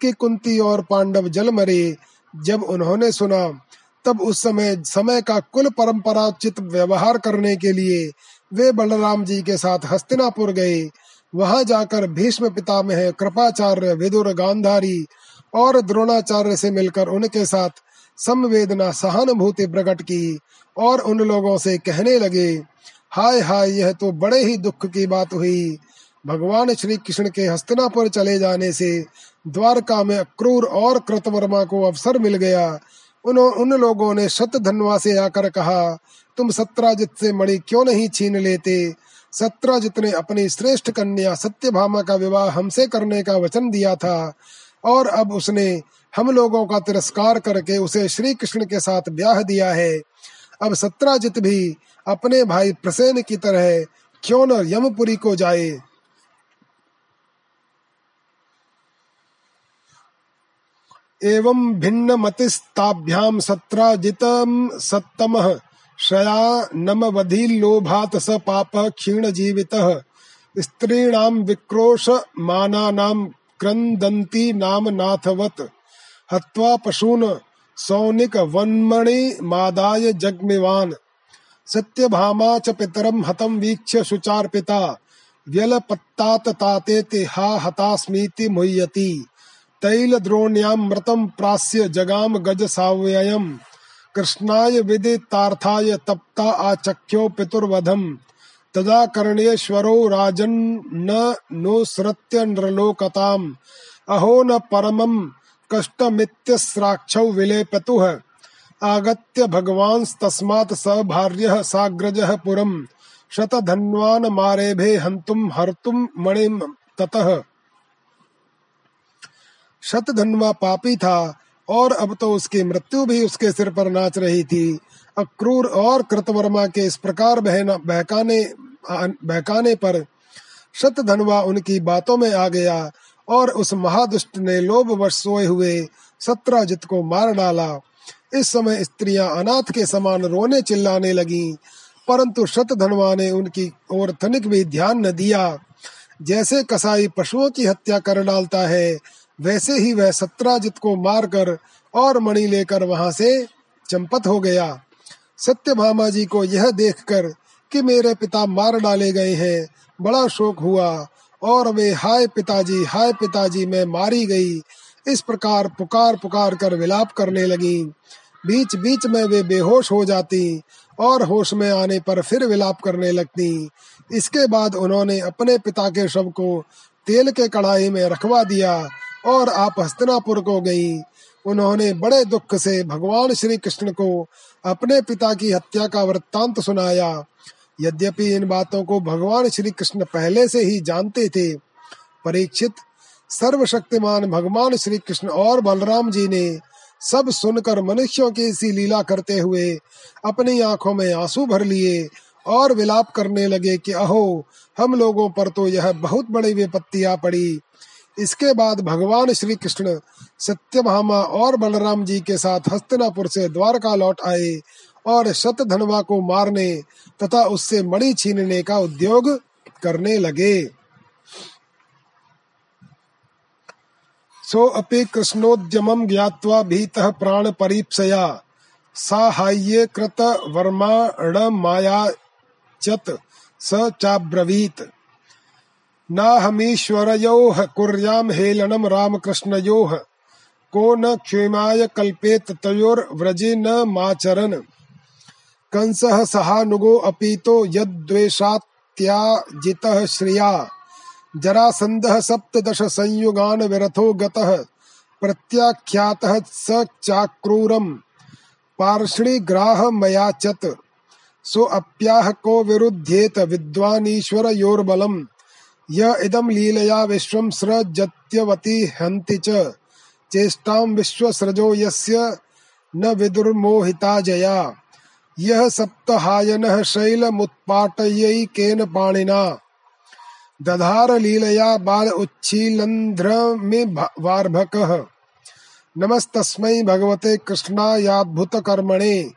कि कुंती और पांडव जल मरे, जब उन्होंने सुना, तब उस समय समय का कुल परंपराचित व्यवहार करने के लिए वे बलराम जी के साथ हस्तिनापुर गए। वहाँ जाकर भीष्म पितामह, कृपाचार्य, विदुर, गांधारी और द्रोणाचार्य से मिलकर उनके साथ संवेदना सहानुभूति प्रकट की और उन लोगों से कहने लगे, हाय हाय, यह तो बड़े ही दुख की बात हुई। भगवान श्री कृष्ण के हस्तिनापुर चले जाने से द्वारका में अक्रूर और कृतवर्मा को अवसर मिल गया। उन उन लोगों ने शत धनवा से आकर कहा, तुम सत्राजित से मणि क्यों नहीं छीन लेते? सत्राजित ने अपनी श्रेष्ठ कन्या सत्यभामा का विवाह हमसे करने का वचन दिया था और अब उसने हम लोगों का तिरस्कार करके उसे श्री कृष्ण के साथ ब्याह दिया है। अब सत्राजित भी अपने भाई प्रसेन की तरह क्यों न यमपुरी को जाए। एवं भिन्न मतिस्ताभ्याम सत्राजितम सत्तमः शयानमवधिलोभात् स पाप क्षीण जीवित स्त्रीणाम विक्रोश मानानाम क्रंदंती नाम नाथवत। हत्वा पशून सौनिक वन्मणि मादाय जग्मिवान। सत्यभामा च पितरम हतम वीक्ष्य शुचार्पिता। व्यलपत्तात ताते हा हतास्मीति मुह्यति। तैल द्रोण्यामृतम प्रास्य जगाम गज साव्ययम। कृष्णाय विदितार्थाय तप्ता आचख्यो पितुर्वधम। तदा कर्णेश्वरो राजन न नोसृत्य नृलोकताम। अहो न परमम कष्टमित्यस्राक्षौ विलेपतुः। आगत्य भगवान तस्मात् स भार्यः साग्रजः पुरम। शतधन्वान् मारेभे हन्तुम हर्तुम मणिम ततः। शतधनवा पापी था, और अब तो उसकी मृत्यु भी उसके सिर पर नाच रही थी। अक्रूर और कृतवर्मा के इस प्रकार बहकाने बहकाने पर शतधनवा उनकी बातों में आ गया। और उस महादुष्ट ने लोभवश सोए हुए सत्राजित को मार डाला। इस समय स्त्रियाँ अनाथ के समान रोने चिल्लाने लगी, परंतु शत धनवा ने उनकी ओर तनिक भी ध्यान न दिया। जैसे कसाई पशुओं की हत्या कर डालता है, वैसे ही वह सत्राजित को मारकर और मणि लेकर वहाँ से चंपत हो गया। सत्यभामा जी को यह देखकर कि मेरे पिता मार डाले गए हैं, बड़ा शोक हुआ। और वे, हाय पिताजी हाय पिताजी, मैं मारी गई। इस प्रकार पुकार पुकार कर विलाप करने लगी। बीच बीच में वे बेहोश हो जाती और होश में आने पर फिर विलाप करने लगती। इसके बाद उन्होंने अपने पिता के शव को तेल के कढ़ाई में रखवा दिया और आप हस्तनापुर को गई। उन्होंने बड़े दुख से भगवान श्री कृष्ण को अपने पिता की हत्या का वृत्तांत सुनाया। यद्यपि इन बातों को भगवान श्री कृष्ण पहले से ही जानते थे, परीक्षित सर्वशक्तिमान भगवान श्री कृष्ण और बलराम जी ने सब सुनकर मनुष्यों की इसी लीला करते हुए अपनी आँखों में आँसू भर लिए और विलाप करने लगे कि अहो, हम लोगों पर तो यह बहुत बड़ी विपत्तियाँ पड़ी। इसके बाद भगवान श्री कृष्ण सत्यभामा और बलराम जी के साथ हस्तिनापुर से द्वारका लौट आए और शतधनवा को मारने तथा उससे मणि छीनने का उद्योग करने लगे। सो अपि कृष्णोद्यमं ज्ञात्वा भीतः प्राण परीप्सया। साहाय्ये चत स चाब्रवीत। नाहमीश्वरयोः कुर्याम हेलनम रामकृष्णयोः। को न क्षेमाय कल्पेत तयोर्व्रजे न माचरन्। कंसः सहानुगो अपीतो यद्वेषात्याजितः श्रिया। जरासन्धः सप्तदश संयुगान् विरथो गतः। प्रत्याख्यातः स चाक्रूरम्। पार्ष्णिग्राह मयाचत सो अप्याह को विरुध्येत विद्वानीश्वर योर्बलम य इदम लीलया विश्वम सृजत्यवती हन्ति च। चेष्टाम विश्वसृजो यस्य न विदुर्मोहिता जया यह सप्तहायनः शैलमुत्पाटयैकेन पाणिना। दधार लीलया बाल उच्छीलंध्र में वार्भकः नमस्तस्मै भगवते कृष्णायाद्भुत कर्मणे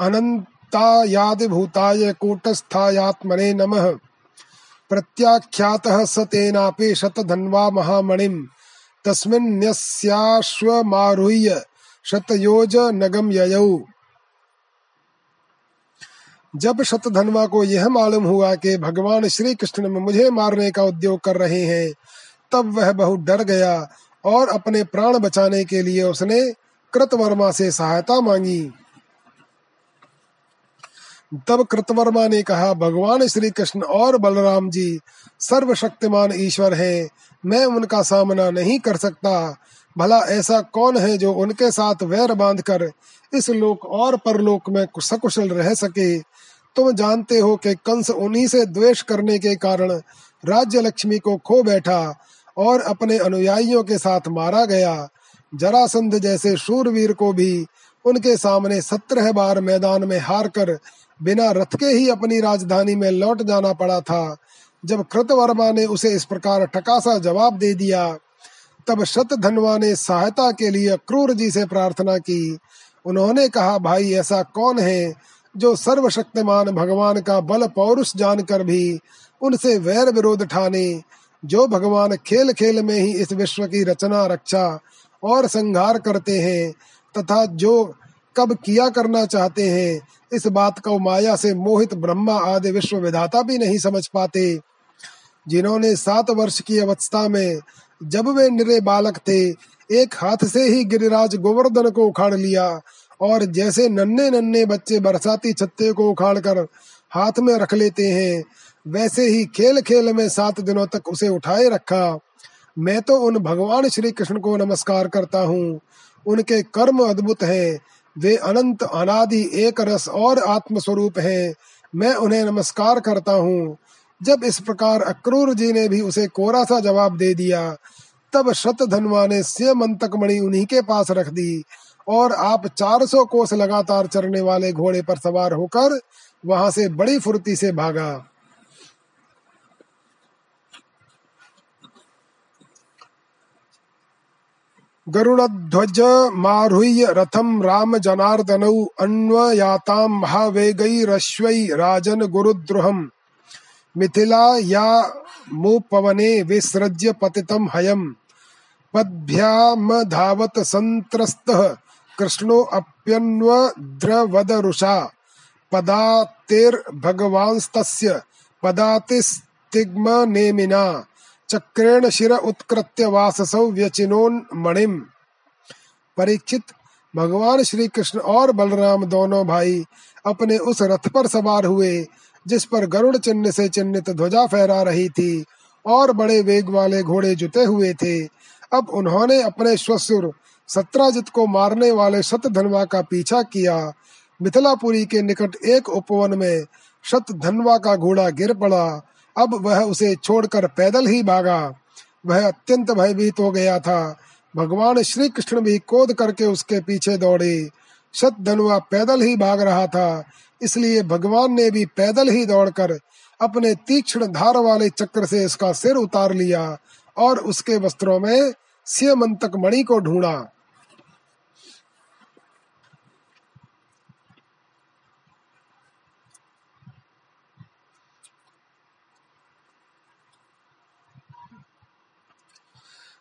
अनन्तायादिभूताय कूटस्थायात्मने नमः। प्रत्याख्यातः स तेनापि शतधन्वा महामणिम्। तस्मिन्यस्याश्वमारुह्य शतयोज नगम ययौ जब शतधनवा को यह मालूम हुआ कि भगवान श्री कृष्ण मुझे मारने का उद्योग कर रहे हैं, तब वह बहुत डर गया और अपने प्राण बचाने के लिए उसने कृतवर्मा से सहायता मांगी। तब कृतवर्मा ने कहा, भगवान श्री कृष्ण और बलराम जी, सर्वशक्तिमान ईश्वर हैं, मैं उनका सामना नहीं कर सकता। भला ऐसा कौन है जो उनके साथ वैर बांधकर इस लोक और परलोक में सकुशल रह सके? तुम जानते हो कि कंस उन्हीं से द्वेष करने के कारण राज्य लक्ष्मी को खो बैठा और अपने अनुयायियों के साथ मारा गया। जरासंध जैसे शूरवीर को भी उनके सामने सत्रह बार मैदान में हार कर बिना रथ के ही अपनी राजधानी में लौट जाना पड़ा था। जब कृतवर्मा ने उसे इस प्रकार ठकासा जवाब दे दिया, तब शतधनवा ने सहायता के लिए क्रूर जी से प्रार्थना की। उन्होंने कहा, भाई, ऐसा कौन है जो सर्वशक्तिमान भगवान का बल पौरुष जानकर भी उनसे वैर विरोध ठाने, जो भगवान खेल खेल में ही इस विश्व की रचना, रक्षा और संहार करते हैं, तथा जो कब किया करना चाहते हैं, इस बात को माया से मोहित ब्रह्मा आदि विश्व विधाता भी नहीं समझ पाते। जिन्होंने सात वर्ष की अवस्था में जब वे निरे बालक थे, एक हाथ से ही गिरिराज गोवर्धन को उखाड़ लिया और जैसे नन्हे नन्हे बच्चे बरसाती छत्ते को उखाड़ कर हाथ में रख लेते हैं, वैसे ही खेल खेल में सात दिनों तक उसे उठाए रखा। मैं तो उन भगवान श्री कृष्ण को नमस्कार करता हूँ। उनके कर्म अद्भुत हैं। वे अनंत अनादि एक रस और आत्म स्वरूप हैं। मैं उन्हें नमस्कार करता हूँ। जब इस प्रकार अक्रूर जी ने भी उसे कोरा सा जवाब दे दिया, तब शत धनवा ने मंतक मणि उन्हीं के पास रख दी। और आप 400 कोस लगातार चरने वाले घोड़े पर सवार होकर वहाँ से बड़ी फुर्ती से भागा। गरुड़ध्वज मारुह्य रथम राम जनार्दनौ अन्वयाताम महावेगैरश्वै राजन गुरुद्रुहम मिथिला या मुपवने विसृज्य पतितम हयम पद्भ्याम धावत संत्रस्तः कृष्णो अप्यन्वद्रवदरुषा पदातिर्भगवांस्तस्य। पदातिस्तिग्म नेमिना चक्रेण शिर उत्कृत्य वाससौ व्यचिनोन्मणिम। परीक्षित, भगवान श्री कृष्ण और बलराम दोनों भाई अपने उस रथ पर सवार हुए, जिस पर गरुड़ चिन्ह से चिन्हित ध्वजा फहरा रही थी और बड़े वेग वाले घोड़े जुते हुए थे। अब उन्होंने अपने श्वसुर सत्राजित को मारने वाले शत धनवा का पीछा किया। मिथिलापुरी के निकट एक उपवन में शत धनवा का घोड़ा गिर पड़ा। अब वह उसे छोड़कर पैदल ही भागा। वह अत्यंत भयभीत हो गया था। भगवान श्री कृष्ण भी कोद करके उसके पीछे दौड़े। शत धनुआ पैदल ही भाग रहा था। इसलिए भगवान ने भी पैदल ही दौड़कर अपने तीक्ष्ण धार वाले चक्र से उसका सिर उतार लिया और उसके वस्त्रों में सियमंतक मणि को ढूंढा।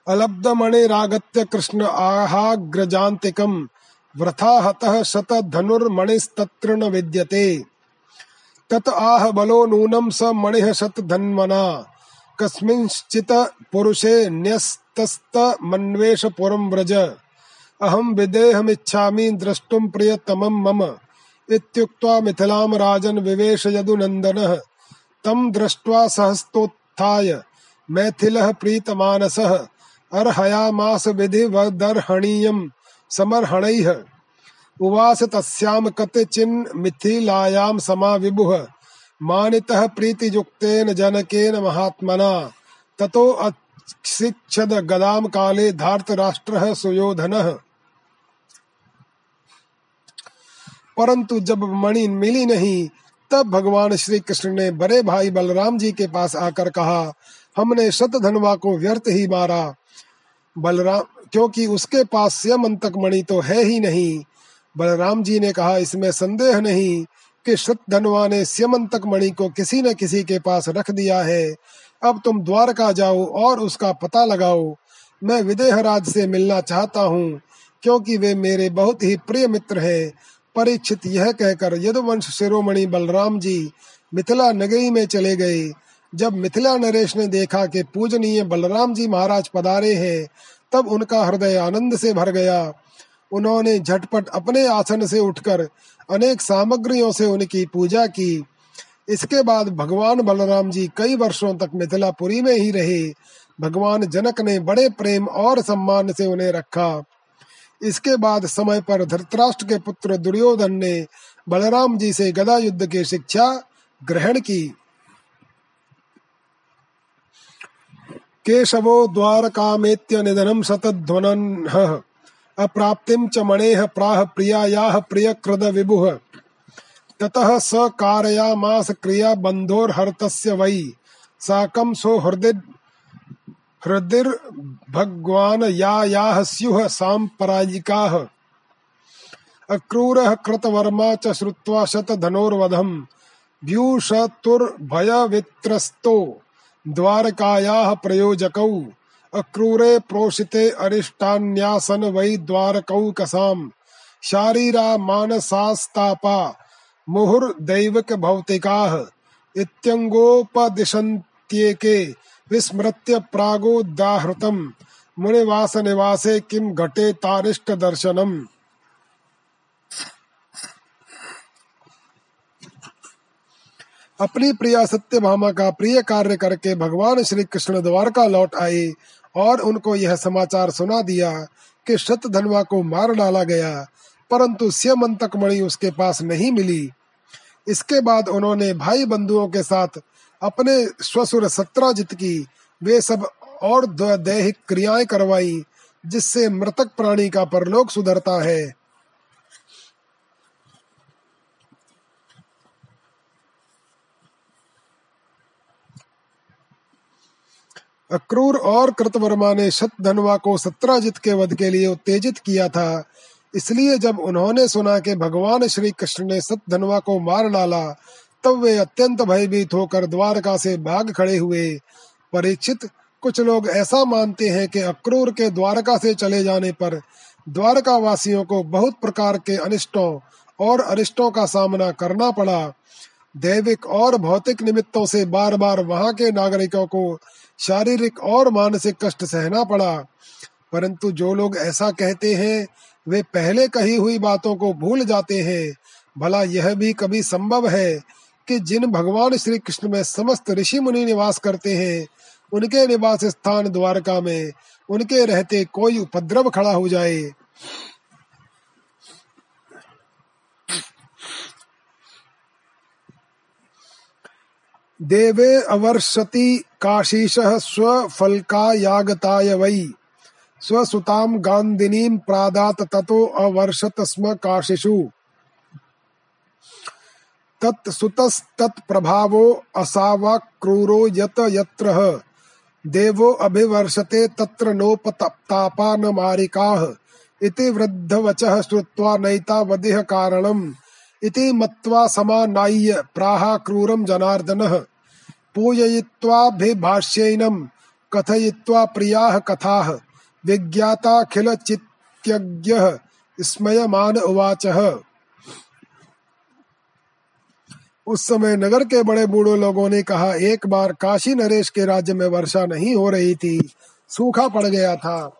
अलब्धमणिरागत्य कृष्ण आहाग्रजान्तिकम्। वृथा हतः शतधनुर्मणिस्तत्र न विद्यते। तत आह बलो नूनम स मणिः शतधन्वना कस्मिंश्चित् पुरुषे न्यस्तस्तमन्वेष पुरं व्रज। अहं विदेहमिच्छामि द्रष्टुं प्रियतमं मम। इत्युक्त्वा मिथिलां राजन् विवेश यदुनन्दनः तं दृष्ट्वा सहस्तोत्थाय मैथिलः प्रीतमानसः। अर्हयामास विधि वदर्हणीयम समर्हणैः। उवास तस्याम कतिचिन् मिथिलायां समा विभुः मानितः प्रीतियुक्तेन जनकेन महात्मना। ततो अशिक्षद गदाम काले धार्तराष्ट्रः सुयोधनः। परंतु जब मणि मिली नहीं, तब भगवान श्री कृष्ण ने बड़े भाई बलराम जी के पास आकर कहा हमने शत धनवा को व्यर्थ ही मारा। बलराम, क्योंकि उसके पास स्यमंतक मणि तो है ही नहीं। बलराम जी ने कहा, इसमें संदेह नहीं कि शत धनवा ने स्यमंतक मणि को किसी न किसी के पास रख दिया है। अब तुम द्वारका जाओ और उसका पता लगाओ। मैं विदेह राज से मिलना चाहता हूँ, क्योंकि वे मेरे बहुत ही प्रिय मित्र हैं। परीक्षित यह कहकर यदुवंश शिरोमणि बलराम जी मिथिला नगरी में चले गए। जब मिथिला नरेश ने देखा कि पूजनीय बलराम जी महाराज पधारे हैं, तब उनका हृदय आनंद से भर गया। उन्होंने झटपट अपने आसन से उठकर अनेक सामग्रियों से उनकी पूजा की। इसके बाद भगवान बलराम जी कई वर्षों तक मिथिलापुरी में ही रहे। भगवान जनक ने बड़े प्रेम और सम्मान से उन्हें रखा। इसके बाद समय पर धृतराष्ट्र के पुत्र दुर्योधन ने बलराम जी से गदा युद्ध की शिक्षा ग्रहण की। केशवो द्वारकामेत्य निधनम शतध्वनन अप्राप्तिम च मणेह प्राह प्रियायाः प्रियकृद विभुः। ततः स कारयामास क्रिया बन्धोर्हर्तस्य वै। साकं सो हृदि हृदिर्भगवान् या याः स्युः साम्परायिकाः अक्रूरः कृतवर्मा च श्रुत्वा शतधनोर्वधम्। व्यूषतुर्भयवित्रस्तो। द्वारकायाः प्रयोजकौ, अक्रूरे प्रोषिते अरिष्टान्यासन वै द्वारकौ कसाम् शारीरा मानसास्तापा, मुहुर्दैविक भौतिकाः। इत्यङ्गोपदिशन्त्येके विस्मृत्य प्रागोदाहृतम् मुनिवास निवासे किम घटे तारिष्ट अपनी प्रिया सत्य भामा का प्रिय कार्य करके भगवान श्री कृष्ण द्वारका लौट आए और उनको यह समाचार सुना दिया कि शत धनवा को मार डाला गया, परंतु स्यमंतक मणि उसके पास नहीं मिली। इसके बाद उन्होंने भाई बंधुओं के साथ अपने स्वसुर सत्राजित की। वे सब और दैहिक क्रियाएँ करवाई, जिससे मृतक प्राणी का परलोक सुधरता है। अक्रूर और कृतवर्मा ने शत धनवा को सत्राजित के वध के लिए उत्तेजित किया था। इसलिए जब उन्होंने सुना कि भगवान श्री कृष्ण ने सत धनवा को मार डाला, तब वे अत्यंत भयभीत होकर द्वारका से भाग खड़े हुए। परीक्षित कुछ लोग ऐसा मानते हैं कि अक्रूर के द्वारका से चले जाने पर द्वारका वासियों को बहुत प्रकार के अनिष्टों और अरिष्टों का सामना करना पड़ा। दैविक और भौतिक निमित्तों से बार बार वहाँ के नागरिकों को शारीरिक और मानसिक कष्ट सहना पड़ा। परंतु जो लोग ऐसा कहते हैं, वे पहले कही हुई बातों को भूल जाते हैं। भला यह भी कभी संभव है कि जिन भगवान श्री कृष्ण में समस्त ऋषि मुनि निवास करते हैं, उनके निवास स्थान द्वारका में उनके रहते कोई उपद्रव खड़ा हो जाए। देवे अवर्षति काशीश स्वफल्कायागताय वै। स्वसुतां गान्धिनीं प्रादात ततो अवर्षत स्म काशिषु। तत्सुतस्तत्प्रभावो असावाक्रूरो यत यत्र। देवो अभिवर्षते तत्र नोपतापानमारिकाः इति वृद्धवचः श्रुत्वा नैतावदिह कारणम्। इति मत्वा समानाय्य प्राह क्रूरं जनार्दनः। पूजयित्वाभिभाष्यैनं, कथयित्वा प्रियाः कथाः। विज्ञाताखिलचित्यज्ञः स्मयमान उवाचः। उस समय नगर के बड़े बूढ़े लोगों ने कहा, एक बार काशी नरेश के राज्य में वर्षा नहीं हो रही थी, सूखा पड़ गया था।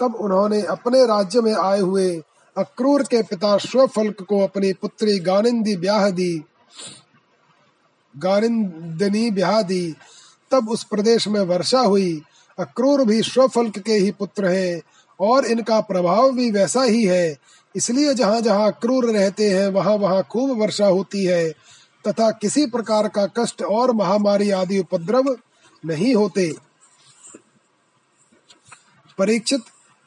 तब उन्होंने अपने राज्य में आए हुए अक्रूर के पिता स्वफल्क को अपनी पुत्री गानिंदी ब्याह दी, गानिंदनी ब्याह दी। तब उस प्रदेश में वर्षा हुई। अक्रूर भी स्वफल्क के ही पुत्र हैं और इनका प्रभाव भी वैसा ही है। इसलिए जहाँ जहाँ क्रूर रहते हैं वहाँ वहाँ खूब वर्षा होती है। तथा किसी प्रकार का कष्ट और महामारी आदि उपद्रव नहीं होते। परीक्षित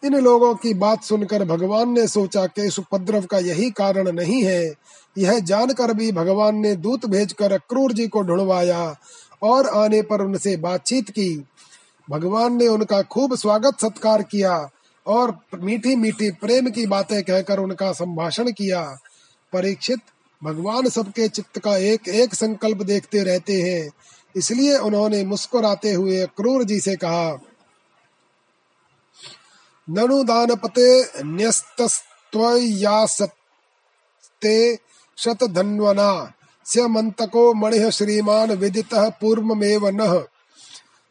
इन लोगों की बात सुनकर भगवान ने सोचा कि इस उपद्रव का यही कारण नहीं है। यह जानकर भी भगवान ने दूत भेजकर अक्रूर जी को ढूंढवाया और आने पर उनसे बातचीत की। भगवान ने उनका खूब स्वागत सत्कार किया और मीठी मीठी प्रेम की बातें कहकर उनका संभाषण किया। परीक्षित, भगवान सबके चित्त का एक एक संकल्प देखते रहते हैं, इसलिए उन्होंने मुस्कुराते हुए क्रूर जी से कहा ननु दानपते न्यस्तस्त्वयासते शतधन्वना। स्यमन्तको मणिः श्रीमान् विदितः पूर्वमेव नः।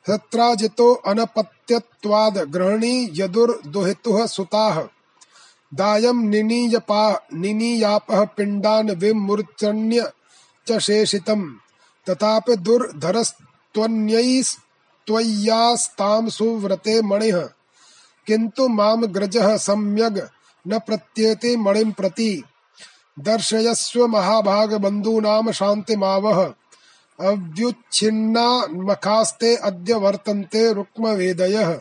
सत्राजितो अनपत्यत्वाद् गृहणी यदुर्दुहितुः सुताः। दायं निनीयपा निनीयापः पिण्डान् विमूर्चन्य च शेषितम्। तथापि दुर्धरस्त्वन्यैस्त्वय्यास्तां सुव्रते मणिः। किंतु माम ग्रज सम्यग न प्रत्येति मणिम प्रति। दर्शयस्व महाभाग बंधूनाम शांति मावह अव्युच्छिन्ना मखास्ते अद्य वर्तन्ते रुक्म वेदय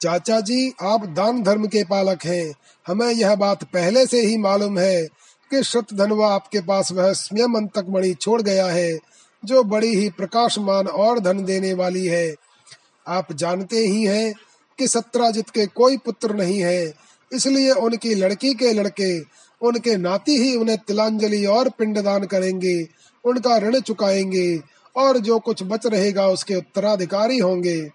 चाचा जी आप दान धर्म के पालक हैं। हमें यह बात पहले से ही मालूम है कि धनवा आपके पास वह स्मयमंतक मणि छोड़ गया है, जो बड़ी ही प्रकाशमान और धन देने वाली है। आप जानते ही हैं कि सत्राजित के कोई पुत्र नहीं है। इसलिए उनकी लड़की के लड़के, उनके नाती ही उन्हें तिलांजलि और पिंडदान करेंगे, उनका ऋण चुकाएँगे और जो कुछ बच रहेगा उसके उत्तराधिकारी होंगे।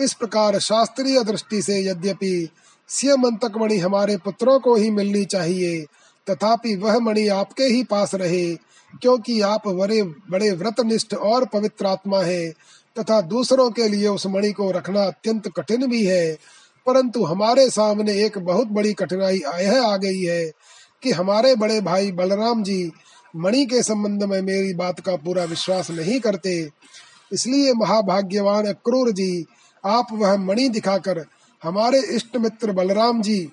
इस प्रकार शास्त्रीय दृष्टि से यद्यपि सियमंतक मणि हमारे पुत्रों को ही मिलनी चाहिए, तथापि वह मणि आपके ही पास रहे, क्योंकि आप बड़े बड़े व्रतनिष्ठ और पवित्र आत्मा है। तथा दूसरों के लिए उस मणि को रखना अत्यंत कठिन भी है, परंतु हमारे सामने एक बहुत बड़ी कठिनाई यह आ गई है कि हमारे बड़े भाई बलराम जी मणि के संबंध में मेरी बात का पूरा विश्वास नहीं करते। इसलिए महाभाग्यवान अक्रूर जी, आप वह मणि दिखाकर हमारे इष्ट मित्र बलराम जी,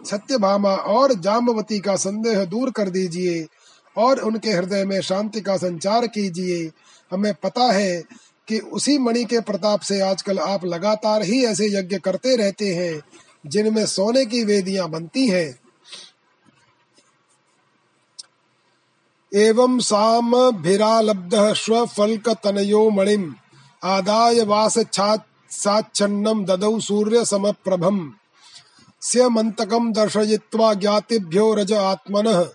सत्यभामा और जामवती का संदेह दूर कर दीजिए और उनके हृदय में शांति का संचार कीजिए। हमें पता है कि उसी मणि के प्रताप से आजकल आप लगातार ही ऐसे यज्ञ करते रहते हैं, जिनमें सोने की वेदियाँ बनती हैं। एवं साम भिरालब्ध स्वफल्क तनयो मणिम, आदाय वास साच्छन्नम ददौ सूर्य समप्रभम। स्यमन्तकं दर्शयित्वा ज्ञातिभ्यो रज आत्मनः,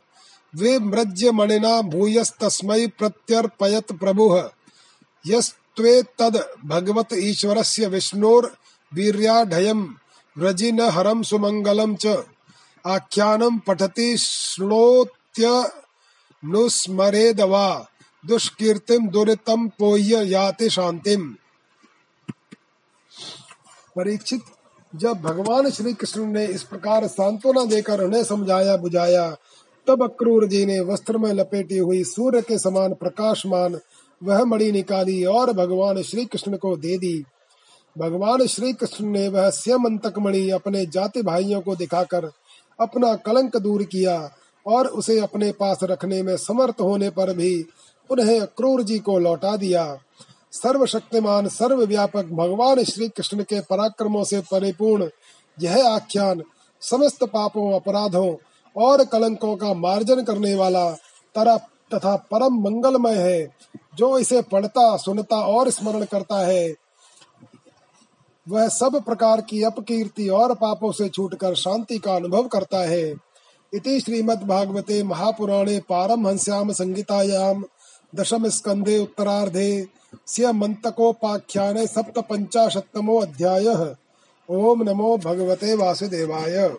विमृज्य मणिना भूयस्तस्मै प्रत्यर्पयत् प्रभुः। यस् तद भगवत ईश्वरस्य विष्णोर वीर्याढयम् व्रजिन हरम सुमंगलम च। आख्यानम पठति श्रोत्य नुस्मरेद दुष्कीर्तिम दुरितम पोह्य याति शांतिम परीक्षित, जब भगवान श्री कृष्ण ने इस प्रकार सांत्वना देकर उन्हें समझाया बुझाया, तब अक्रूर जी ने वस्त्र में लपेटी हुई सूर्य के समान प्रकाशमान वह मणि निकाली और भगवान श्री कृष्ण को दे दी। भगवान श्री कृष्ण ने वह स्यमंतक मणि अपने जाति भाइयों को दिखाकर अपना कलंक दूर किया और उसे अपने पास रखने में समर्थ होने पर भी उन्हें क्रूर जी को लौटा दिया। सर्वशक्तिमान, सर्वव्यापक भगवान श्री कृष्ण के पराक्रमों से परिपूर्ण यह आख्यान समस्त पापों, अपराधों और कलंकों का मार्जन करने वाला तरफ़ तथा परम मंगलमय है, जो इसे पढ़ता, सुनता और स्मरण करता है। वह सब प्रकार की अपकीर्ति और पापों से छूटकर शांति का अनुभव करता है। इति श्रीमद् भागवते महापुराणे पारमहंस्याम संगीतायाम दशम स्कंधे उत्तरार्धे स्य सप्त पंचाशतमो अध्यायः। ओम नमो भगवते वासुदेवाय।